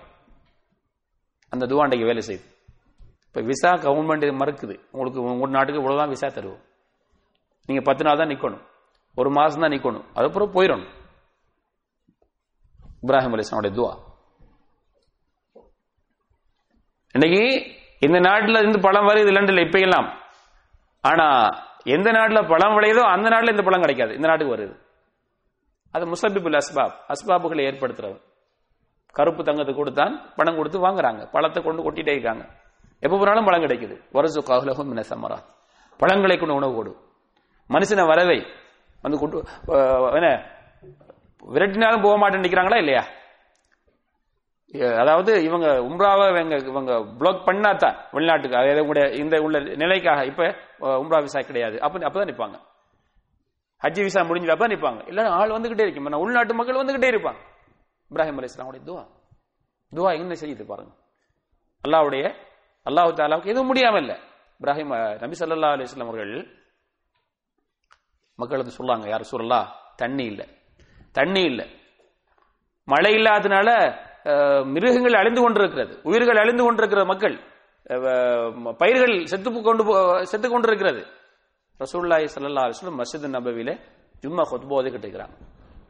அந்த துவா அன்றைக்கு வேலை செய்யுது. இப்ப விசா கவர்மெண்ட் மறுக்குது. உங்களுக்கு உங்க நாட்டுக்கு இவ்வளவுதான் விசா தருவோம். நீங்க பத்து நாள் தான் நிக்கணும். ஒரு மாசம் தான் நிக்கணும். அதுக்கப்புறம் போயிடணும் இப்ராஹிம் அலிஸ்லாமுடைய துவா. இன்னைக்கு இந்த நாட்டுல இருந்து பழம் வருது லண்டன்ல இப்ப எல்லாம் ஆனா எந்த நாட்டுல பழம் விளையுதோ அந்த நாட்டில் இந்த பழம் கிடைக்காது. இந்த நாட்டுக்கு வருது. அது முசபிபுல் அஸ்பாப். அஸ்பாபுகளை ஏற்படுத்துறது கருப்பு தங்கத்தை கொடுத்தான் பணம் கொடுத்து வாங்குறாங்க. பழத்தை கொண்டு கொட்டிட்டே இருக்காங்க. எப்ப போனாலும் பழம் கிடைக்குது. வரசு காகுலகம் மின சமரா பழங்களை கொண்டு உணவு கொடு. மனுஷனை வரவை. வந்து கொண்டு என்ன விரட்டினாலும் போக மாட்டேன்னு நிக்கிறாங்களா இல்லையா? அதாவது இவங்க உம்ராவை இவங்க இவங்க பிளாக் பண்ணாதான் வெளிநாட்டுக்கு அதாவது உங்களுடைய இந்த உள்ள நிலைக்காக இப்ப உம்ரா விசா கிடையாது. அப்ப அப்பதான் நிற்பாங்க ஹஜ் விசா முடிஞ்சு அப்ப நிற்பாங்க இல்ல ஆள் வந்துகிட்டே இருக்கும். உள்நாட்டு மக்கள் வந்துகிட்டே இருப்பாங்க. இப்ராஹிம் அலி இஸ்லாமுடைய துவா. துவா என்ன செய்யுது பாருங்க. அல்லாவுடைய அல்லாஹு தாலாவுக்கு எதுவும் முடியாம இல்ல. இப்ராஹிம் நபி சல்லா அலி இஸ்லாம் அவர்கள் மக்களுக்கு சொல்லாங்க யார் சொல்லலாம் தண்ணி இல்லை. தண்ணி இல்லை. மழை இல்லாதனால மிருகங்கள் அழிந்து கொண்டிருக்கிறது. உயிர்கள் அழிந்து கொண்டிருக்கிற மக்கள் பயிர்கள் செத்து கொண்டு போ- செத்து கொண்டிருக்கிறது. ரசூல்லாய் சல்லா அலைஹி மசித் நபவியில ஜும்மா குத்பா ஓதிக்கிட்டு இருக்கிறாங்க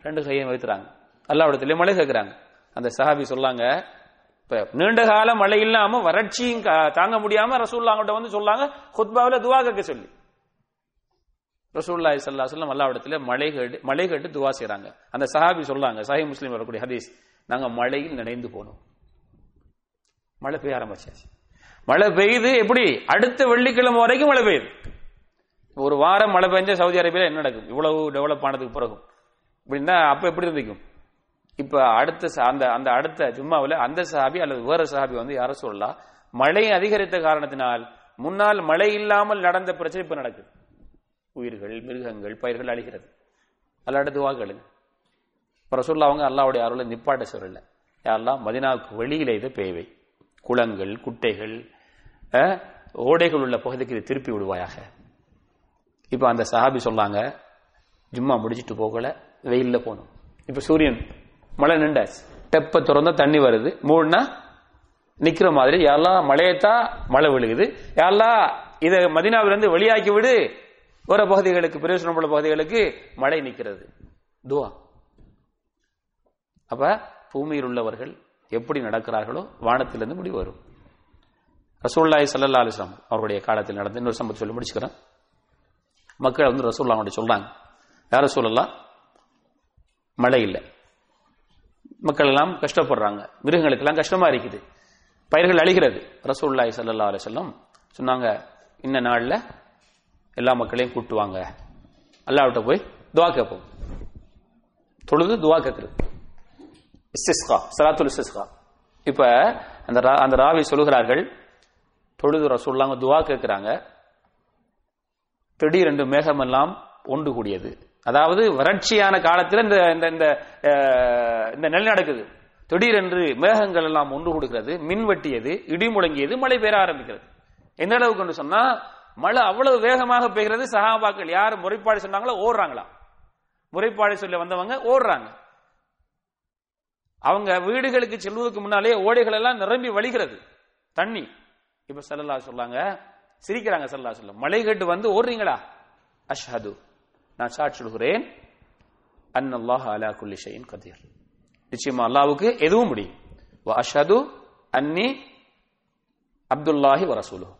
ரெண்டு கையும் வைத்துறாங்க அல்லாவிடத்திலே மழை கேட்கிறாங்க. அந்த சஹாபி சொல்லாங்க இப்போ நீண்ட கால மழை இல்லாம வறட்சியும் கா- தாங்க முடியாம ரசூல்லாங்கிட்ட வந்து சொல்லாங்க குத்பாவில துவா கேட்க சொல்லி. ரசூல்லாய் சல்லா சொல்லம் அல்லாவிடத்தில் மழை கேட்டு மழை கேட்டு துவா செய்கிறாங்க அந்த சஹாபி சொல்லாங்க சஹி முஸ்லீம் வரக்கூடிய ஹதீஸ் நாங்க மழையில் நனைந்து போனோம். மழை பெய்ய ஆரம்பிச்சாச்சு. மழை பெய்யுது எப்படி? அடுத்த வெள்ளிக்கிழமை வரைக்கும் மழை பெய்யுது. ஒரு வாரம் மழை பெஞ்சா சவுதி அரேபியா என்ன நடக்கும்? இவ்வளவு டெவலப் ஆனதுக்கு பிறகு அப்படின்னா அப்ப எப்படி இருந்திருக்கும்? இப்ப அடுத்த ச- அந்த அந்த அடுத்த ஜும்மாவுல அந்த சஹாபி அல்லது வேற சஹாபி வந்து யார சொல்லலாம் மழை அதிகரித்த காரணத்தினால் முன்னால் மழை இல்லாமல் நடந்த பிரச்சனை இப்ப நடக்குது. உயிர்கள் மிருகங்கள் பயிர்கள் அழிகிறது. அல்லாட்ட துவா கேளுங்க. அப்புறம் ரசூல்லா அவங்க அல்லாவுடைய அருளை நிப்பாட்ட சொல்லல. யாரெல்லாம் மதினாவுக்கு வெளியில இதை பேய்வை குளங்கள் குட்டைகள் ஓடைகள் உள்ள பகுதிக்கு இதை திருப்பி விடுவாயாக. இப்போ அந்த சஹாபி சொன்னாங்க ஜும்மா முடிச்சிட்டு போகல வெயில்ல போகணும். இப்போ சூரியன் மழை நின்றாச்சு. தெப்ப திறந்தா தண்ணி வருது மூணுனா நிற்கிற மாதிரி. யாரெல்லாம் மழையத்தா மழை விழுகுது. யாரெல்லாம் இதை மதினாவிலிருந்து வெளியாக்கி விடு. வர பகுதிகளுக்கு பிரயோசனமுள்ள பகுதிகளுக்கு மழை நிற்கிறது. துவா. அப்ப பூமியில் உள்ளவர்கள் எப்படி நடக்கிறார்களோ வானத்திலிருந்து முடிவு வரும். ரசூல்லாய் சல்லா அலிஸ்லாம் அவருடைய காலத்தில் நடந்த இன்னொரு சம்பவம் சொல்லி முடிச்சுக்கிறேன். மக்கள் வந்து ரசூல்லா அவங்கள்ட்ட சொல்றாங்க யார சொல்லலாம் மழை இல்லை. மக்கள் எல்லாம் கஷ்டப்படுறாங்க. மிருகங்களுக்கு எல்லாம் கஷ்டமா இருக்குது. பயிர்கள் அழிகிறது. ரசூல்லாய் சல்லா அலிஸ்லாம் சொன்னாங்க இந்த நாள்ல எல்லா மக்களையும் கூட்டுவாங்க. அல்லாவிட்ட போய் துவா கேட்போம். தொழுது துவா கேட்கிறது. இஸ்திஸ்கா சலாத்துல் இஸ்திஸ்கா. இப்ப அந்த ரா- அந்த ராவி சொல்லுகிறார்கள் தொழுது ரசூல்லாங்க துவா கேட்கிறாங்க. திடீரென்று மேகமெல்லாம் ஒன்று கூடியது அதாவது வறட்சியான காலத்தில் இந்த இந்த இந்த அஹ், இந்த நெல் நடக்குது. திடீரென்று மேகங்கள் எல்லாம் ஒன்று கொடுக்கிறது மின் வெட்டியது இடி முழங்கியது மழை பெய்ய ஆரம்பிக்கிறது. எந்த அளவுக்கு சொன்னா மழை அவ்வளவு வேகமாக பெய்கிறது சஹாபாக்கள் யார் முறைப்பாடு சொன்னாங்களோ ஓடுறாங்களா முறைப்பாடு சொல்லி வந்தவங்க ஓடுறாங்க. அவங்க வீடுகளுக்கு செல்வதற்கு முன்னாலே ஓடைகள் எல்லாம் நிரம்பி வழிகிறது. தண்ணி. இப்ப செல்லல்லா சொல்லாங்க சிரிக்கிறாங்க செல்லா சொல்ல மழை கேட்டு வந்து ஓடுறீங்களா? அஷ்ஹது. நான் சாட்சி சொல்கிறேன். அன் அல்லாஹ் அலா குல்லி ஷைன் கதீர். நிச்சயமா அல்லாவுக்கு எதுவும் முடியும். அஷ்ஹது அன்னி அப்துல்லாஹி வரசூலு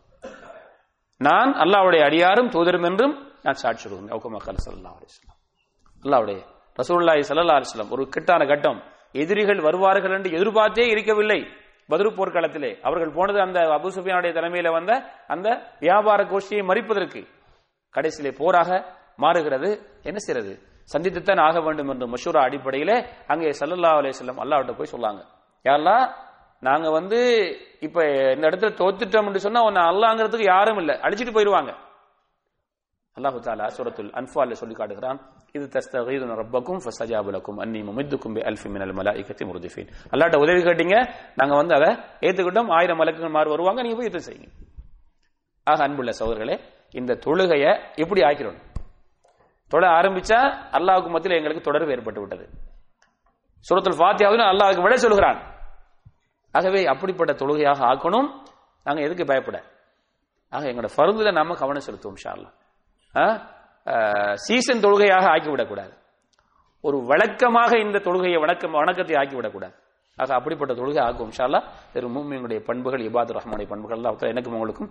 நான் அல்லாவுடைய அடியாரும் தூதரும் என்றும் நான் சாட்சி சொல்கிறேன் அவுக்கு சல்லா அலிஸ்லாம் அலைஹி வஸல்லம். அல்லாஹ்வுடைய ஒரு கிட்டான கட்டம். எதிரிகள் வருவார்கள் என்று எதிர்பார்த்தே இருக்கவில்லை. பத்ரு போர்க்களத்திலே அவர்கள் போனது அந்த அபு சுஃபியானுடைய தலைமையில வந்த அந்த வியாபார கோஷ்டியை மறிப்பதற்கு. கடைசியிலே போராக மாறுகிறது. என்ன செய்யறது? சந்தித்துத்தான் ஆக வேண்டும் என்று மஷூரா அடிப்படையிலே அங்கே சல்லல்லா அலே செல்லம் அல்லாவிட்ட போய் சொல்லாங்க. யாரெல்லாம்? நாங்க வந்து இப்ப இந்த இடத்துல தோத்துட்டோம் சொன்னா உன்னை அல்லாங்கிறதுக்கு யாரும் இல்லை. அழிச்சிட்டு போயிருவாங்க. அல்லாஹு தாலா சூரத்துல் அன்ஃபால சொல்லி காட்டுகிறான். இது தஸ்தகீதுன ரப்பக்கும் ஃபஸ்தஜாபுலக்கும் அன்னி முமித்துக்கும் பி அல்ஃபி மினல் மலாயிகத்தி முர்திஃபீன் அல்லாட்ட உதவி கேட்டீங்க நாங்க வந்து அதை ஏத்துக்கிட்டோம். ஆயிரம் மலக்குகள் மாறு வருவாங்க நீங்க போய் யுத்தம் செய்யுங்க. ஆக அன்புள்ள சகோதரர்களே இந்த தொழுகைய எப்படி ஆக்கிறோம் தொழ ஆரம்பிச்சா அல்லாஹ்வுக்கு மத்தியில் எங்களுக்கு தொடர்பு ஏற்பட்டு விட்டது. சூரத்துல் ஃபாத்தியாவது அல்லாஹ்வுக்கு விட சொல்கிறான் ஆகவே அப்படிப்பட்ட தொழுகையாக ஆக்கணும். நாங்க எதுக்கு பயப்பட? ஆக எங்களோட ஃபர்துல நாம கவனம் செலுத்துவோம் ஷார்லா சீசன் தொழுகையாக ஆக்கிவிடக்கூடாது. ஒரு வழக்கமாக இந்த தொழுகையை வணக்கம் வணக்கத்தை ஆக்கிவிடக்கூடாது. ஆக அப்படிப்பட்ட தொழுகை ஆக்கும் ஷாலா திரு மூமியனுடைய பண்புகள் இபாது ரஹ்மானுடைய பண்புகள் தான் எனக்கும் உங்களுக்கும்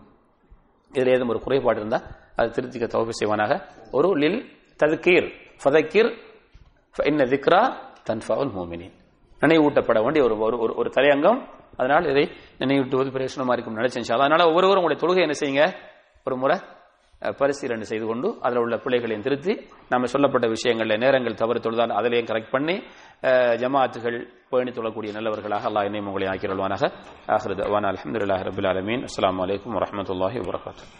இதில் ஏதும் ஒரு குறைபாடு இருந்தால் அது திருத்திக்க தவப்பு செய்வானாக. ஒரு லில் ததுக்கீர் ஃபதக்கீர் இன்ன திக்ரா தன்ஃபாவுல் மூமினின் நினைவூட்டப்பட வேண்டிய ஒரு ஒரு ஒரு- ஒரு தலையங்கம். அதனால் இதை நினைவூட்டுவது பிரயோசனமா இருக்கும் நினைச்சேன் அதனால் அதனால ஒவ்வொருவரும் உங்களுடைய தொழுகை என்ன செய்யுங்க? ஒரு முறை பரிசீலனை செய்து கொண்டு அதில் உள்ள பிள்ளைகளையும் திருத்தி நம்ம சொல்லப்பட்ட விஷயங்களில் நேரங்கள் தவறு தொழுதால் அதிலையும் கரெக்ட் பண்ணி ஜமாத்துகள் பேணி தொழக்கூடிய நல்லவர்களாக அல்லாஹ் என்னையும் உங்களை ஆக்கிரல்வானாக ஆஹ்ரத் அவான் அலமதுல்லாஹ் ரபுல் அலமீன் அஸ்லாம் வலைக்கம் வரஹ்மத்துல்லாஹி வரகாத்து